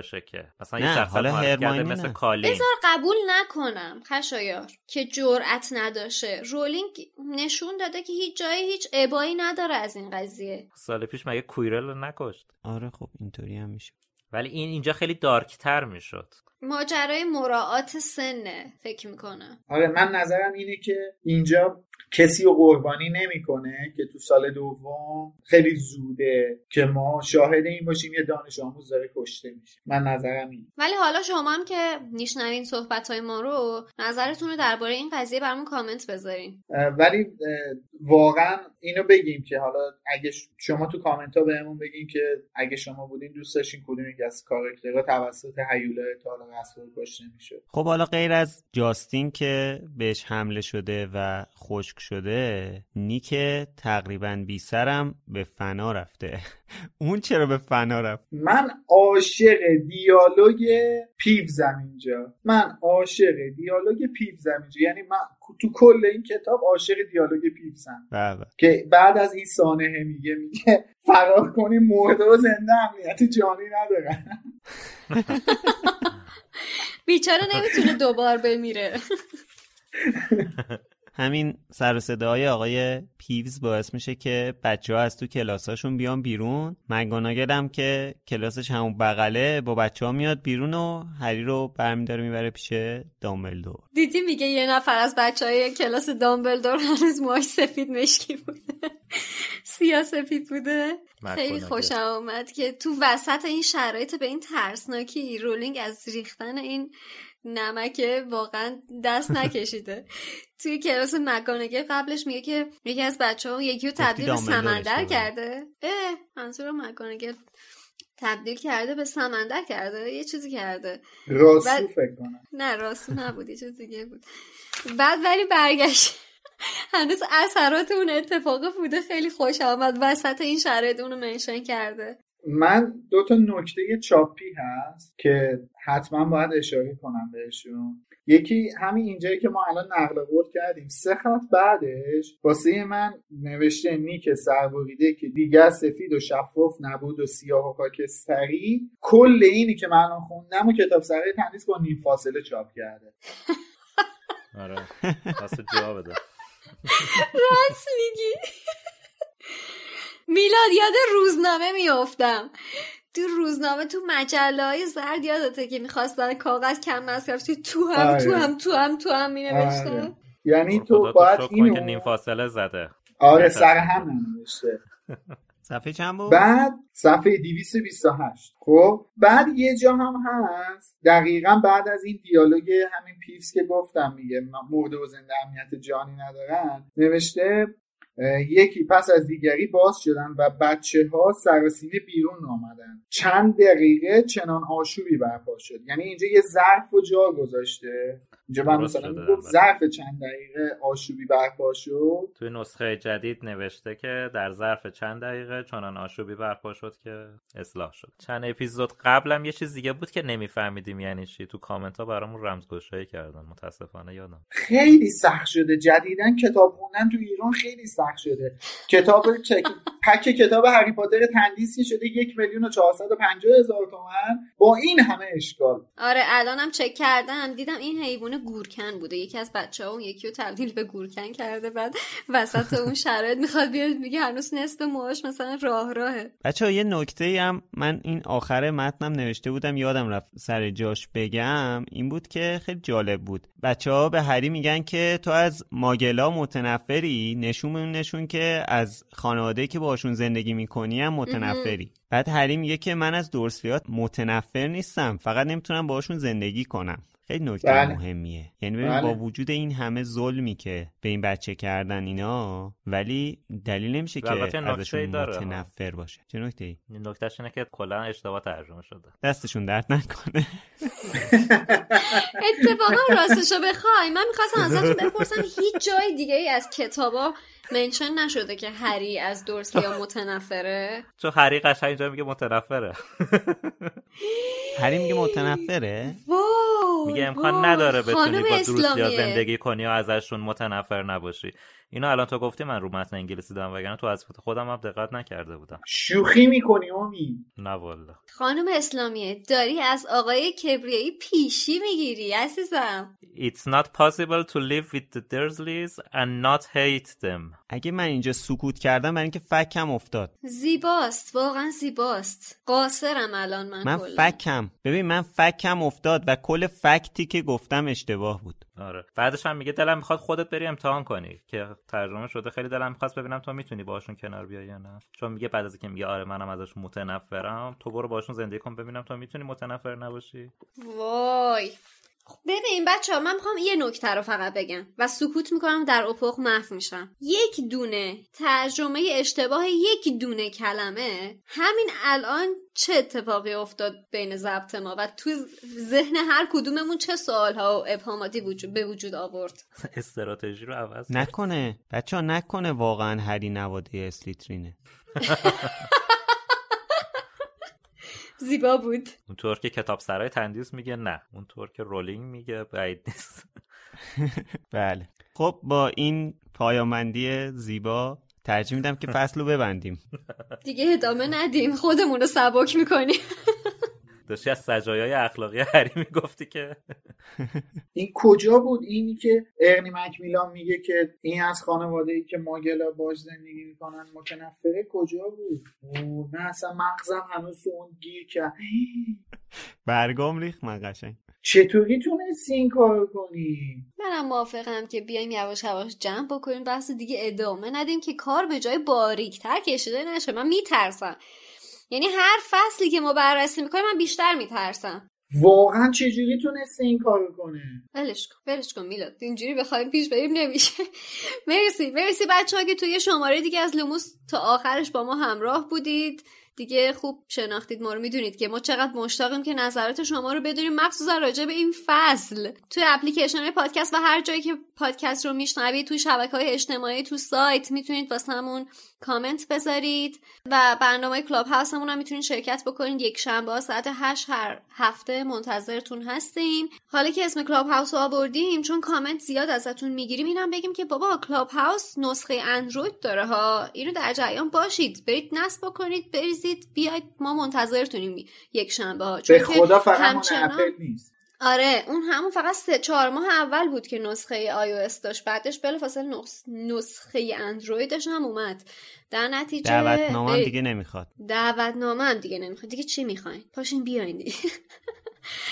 مثلا نه حالا هرماینی مثل کالی. بذار قبول نکنم خشایار که جرأت نداشته. رولینگ نشون داده که هیچ جایی هیچ ابایی نداره از این قضیه. سال پیش مگه کویرل نکشت؟ آره خب اینطوری هم میشه. ولی این اینجا خیلی دارکتر می‌شد. ماجرای مراعات سنه فکر می‌کنم. آره من نظرم اینه که اینجا کسی رو قربانی نمی‌کنه که تو سال دوم خیلی زوده که ما شاهد این باشیم یه دانش آموز داره کشته میشه. من نظرم این ولی حالا شما هم که میشنوین صحبت های ما رو نظرتون رو درباره این قضیه برامون کامنت بذارین. ولی واقعا اینو بگیم که حالا اگه شما تو کامنت ها بهمون بگین که اگه شما بودین دوست داشتین کدوم یکی از کاراکترها توسط هیولا تا حالا کشته میشه خب حالا غیر از جاستین که بهش حمله شده و خشک شده نیک تقریبا بی سرم به فنا رفته. اون چرا به فنا رفت؟ من عاشق دیالوگ پیوزم اینجا من عاشق دیالوگ پیوزم اینجا یعنی من تو کل این کتاب عاشق دیالوگ پیوزم بله. که بعد از این سانحه میگه میگه فرار کنی مرده و زنده امنیت جانی ندارن بیچاره نمی‌تونه دوبار بمیره. همین سر و صدای آقای پیوز باعث میشه که بچه ها از تو کلاساشون بیان بیرون. مگاناگل که کلاسش همون بغله با بچه ها میاد بیرون و هری رو برمیداره می‌بره پیش دامبلدور. دیدی میگه یه نفر از بچه های کلاس دامبلدور هنوز ماش سفید مشکی بوده. سیاه سفید بوده. خیلی خوشم آمد که تو وسط این شرایط به این ترسناکی رولینگ از ریختن این نمکه واقعا دست نکشیده. توی کلاس مکانگه قبلش میگه که یکی از بچه ها یکی رو تبدیل به سمندر کرده. اه منظور مکانگه تبدیل کرده به سمندر کرده. یه چیزی کرده. راسو بعد... فکر کنم. نه راسو نبود یه چیز دیگه بود. بعد ولی برگشت. هنوز اثرات اون اتفاق بوده. خیلی خوش آمد. وسط این شرایط اونو منشن کرده. من دو تا نکته چاپی هست که حتما باید اشاره کنم بهشون. یکی همین اینجایی که ما الان نقل قول کردیم. سه خط بعدش واسه من نوشته نیک سربریده که دیگر سفید و شفاف نبود و سیاه و خاکستری کل اینی که من الان خوندم و کتاب سرای تندیس با نیم فاصله چاپ کرده. آره. جواب بده راست میگی. میلاد یاد روزنامه میافتم. تو روزنامه تو مجله های زرد یادته که می‌خواستن کاغذ کم مصرف تو هم آره. تو هم تو هم تو هم مینوشتن. آره. یعنی تو تو باید کن که نیم فاصله زده. آره سر هم ننوشته صفحه چند بود؟ بعد صفحه 228 خب بعد یه جا هم هست. دقیقا بعد از این دیالوگ همین پیفس که گفتم میگه مرده و زنده امنیت جانی ندارن. نوشته یکی پس از دیگری باز شدن و بچه ها سراسیمه بیرون آمدن. چند دقیقه چنان آشوبی برپا شد. یعنی اینجا یه ظرف و جا گذاشته. اینجا من مثلا البته. ظرف چند دقیقه آشوبی برپا شد. توی نسخه جدید نوشته که در ظرف چند دقیقه چنان آشوبی برپا شد که اصلاح شد. چند اپیزود قبلم یه چیز دیگه بود که نمیفهمیدیم یعنی چی. تو کامنت ها برامون رمزگشایی کردن. متاسفانه یادم. خیلی سخت شده. جدیدن کتاب خوندن تو ایران خیلی سخت شده. کتاب چک... پک کتاب هری پاتر تندیسی شده یک میلیون و چهارصد و پنجاه هزار تومن. با این همه اشکال. آره الانم چک کردم. دیدم این حیوان گورکن بوده. یکی از بچه ها اون یکی رو تبدیل به گورکن کرده. بعد وسط اون شرایط می‌خواد بیاد میگه هنوز نصف موهاش مثلا راه راهه. بچه یه نکته هم من این آخر متنم نوشته بودم. یادم رفت سر جاش بگم. این بود که خیلی جالب بود. بچه ها به هری میگن که تو از ماگلا متنفری. نشون نشون که از خانواده که باشون زندگی می‌کنی هم متنفری بعد هری میگه که من از دورسلیات متنفر نیستم فقط نمی‌تونم باشون زندگی کنم خیلی نکته بله. مهمیه یعنی ببین بله. با وجود این همه ظلمی که به این بچه کردن اینا ولی دلیل نمیشه که ازشون داره. متنفر باشه چه نکته ای؟ نکتهش اینه که کلا اشتباه ترجمه شده دستشون درد نکنه اتفاقا راستشو بخوای من می‌خواستم ازتون بپرسم هیچ جای دیگه ای از کتابا منشن نشده که هری از دورسلیا متنفره چون هری قشنگ اینجا میگه متنفره هری میگه متنفره وای میگه امکان. نداره بتونی با دروسیا. زندگی کنی و ازشون متنفر نباشی اینو الان تو گفتی من رو متن انگلیسی دارم وگرنه تو از خودم هم دقت نکرده بودم. شوخی می‌کنی امید نه والا. خانم اسلامیه داری از آقای کبریایی پیشی می‌گیری عزیزم. It's not possible to live with the Dursleys and not hate them. اگه من اینجا سکوت کردم برای اینکه فکم افتاد. زیباست واقعا زیباست. قاصرم الان من, من کلا. فکم. ببین من فکم افتاد و کل فکتی که گفتم اشتباه بود. آره. بعدش هم میگه دلم می‌خواد خودت بری امتحان کنی که ترجمه شده. خیلی دلم می‌خواست ببینم تو می‌تونی باشون کنار بیای یا نه. چون میگه بعد از اینکه میگه آره منم ازشون متنفرم تو برو باشون زندگی کن ببینم تو می‌تونی متنفر نباشی. وای. ببین بچه ها من می‌خوام یه نکته رو فقط بگم و سکوت می‌کنم در افق محو میشم. یک دونه ترجمه اشتباه یک دونه کلمه همین الان چه اتفاقی افتاد بین ضبط ما و تو ذهن هر کدوممون چه سوالها و ابهاماتی وجود به وجود آورد؟ استراتژی رو عوض کن. نکنه. بچه ها نکنه واقعا هری نواده اسلیترینه زیبا بود. اونطور که کتاب سرای تندیس میگه نه. اونطور که رولینگ میگه بعید نیست. بله. خب با این پایامندی زیبا ترجیح میدم که فصل رو ببندیم. دیگه ادامه ندیم. خودمون رو سبک می‌کنیم. داشتی از سجایای اخلاقی هری می‌گفتی که. این کجا بود؟ اینی که ارنی مکمیلان میگه که این از خانواده ای که ماگلا باش زندگی می‌کنن متنفره. کجا بود؟ اوه، نه اصلا مغزم هنوز تو اون گیر کرد. برگام ریخ من قشنگ. چطوری تونستی این کار کنی؟ منم موافقم که بیایم یواش یواش جمع بکنیم. بحث دیگه ادامه ندیم که کار به جای باریکتر کشیده نشه. من میترسم. یعنی هر فصلی که ما بررسی می‌کنیم من بیشتر میترسم. واقعا چجوری تونستی این کار کنه ولش کن. ولش کن میلاد. اینجوری بخوایم پیش بریم نمیشه. مرسی. مرسی بچه ها که توی شماره دیگه از لوموس تا آخرش با ما همراه بودید. دیگه خوب شناختید ما رو می‌دونید که ما چقدر مشتاقیم که نظرات شما رو بدونیم. مخصوصا راجع به این فصل. توی اپلیکیشن پادکست و هر جایی که پادکست رو میشنوید توی شبکه های اجتماعی تو سایت می‌تونید واسمون کامنت بذارید و برنامه کلاب هاوسمون هم می‌تونید شرکت بکنید. یک شنبه ساعت 8 هر هفته منتظرتون هستیم. حالا که اسم کلاب هاوس رو آوردیم چون کامنت زیاد ازتون می‌گیریم اینم بگیم که بابا کلاب هاوس نسخه اندروید داره ها. اینو در جریان باشید. برید نصب بکنید بریزید بیاید. ما منتظرتونیم یک شنبه ها. به خدا فقط مال اپل نیست. آره اون همون فقط سه چهار ماه اول بود که نسخه آی او داشت. بعدش بلافاصله نسخه اندرویدش هم اومد. در نتیجه دعوتنامه دیگه نمی‌خواد. دعوتنامه هم دیگه نمی‌خواد. دیگه چی می‌خواین پاشین بیاین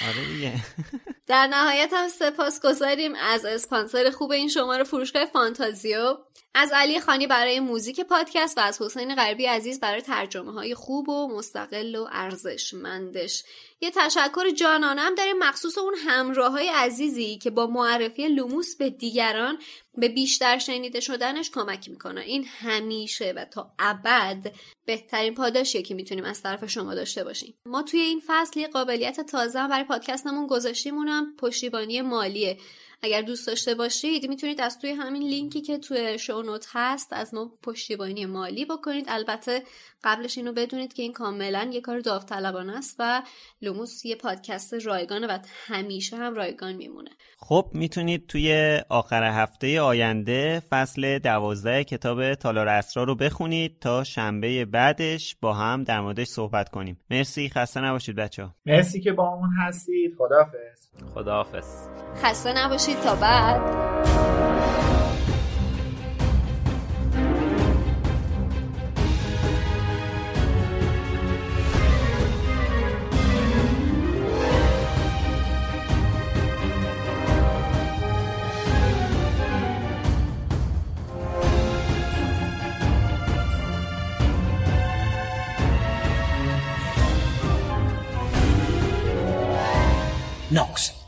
آره دیگه. در نهایت هم سپاسگزاریم از اسپانسر خوب این شماره فروشگاه فانتازیو. از علی خانی برای موزیک پادکست و از حسین غربی عزیز برای ترجمه های خوب و مستقل و ارزشمندش. یه تشکر جانانم داریم مخصوص اون همراه های عزیزی که با معرفی لوموس به دیگران به بیشتر شنیده شدنش کمک می‌کنه. این همیشه و تا ابد بهترین پاداشیه که می‌تونیم از طرف شما داشته باشیم. ما توی این فصل یه قابلیت تازه برای پادکستمون گذاشتیم اونم پشتیبانی مالیه. اگر دوست داشته باشید می‌تونید از توی همین لینکی که توی شونوت هست از ما پشتیبانی مالی بکنید. البته قبلش اینو بدونید که این کاملا یه کار داوطلبانه است و لوموس یه پادکست رایگانه و همیشه هم رایگان میمونه. خب می‌تونید توی آخر هفته آینده فصل دوازده کتاب تالار اسرار رو بخونید تا شنبه بعدش با هم در موردش صحبت کنیم. مرسی. خسته نباشید بچه مرسی که با اون هستید. خداحافظ. خداحافظ. خسته نباشید. تا بعد. Knox.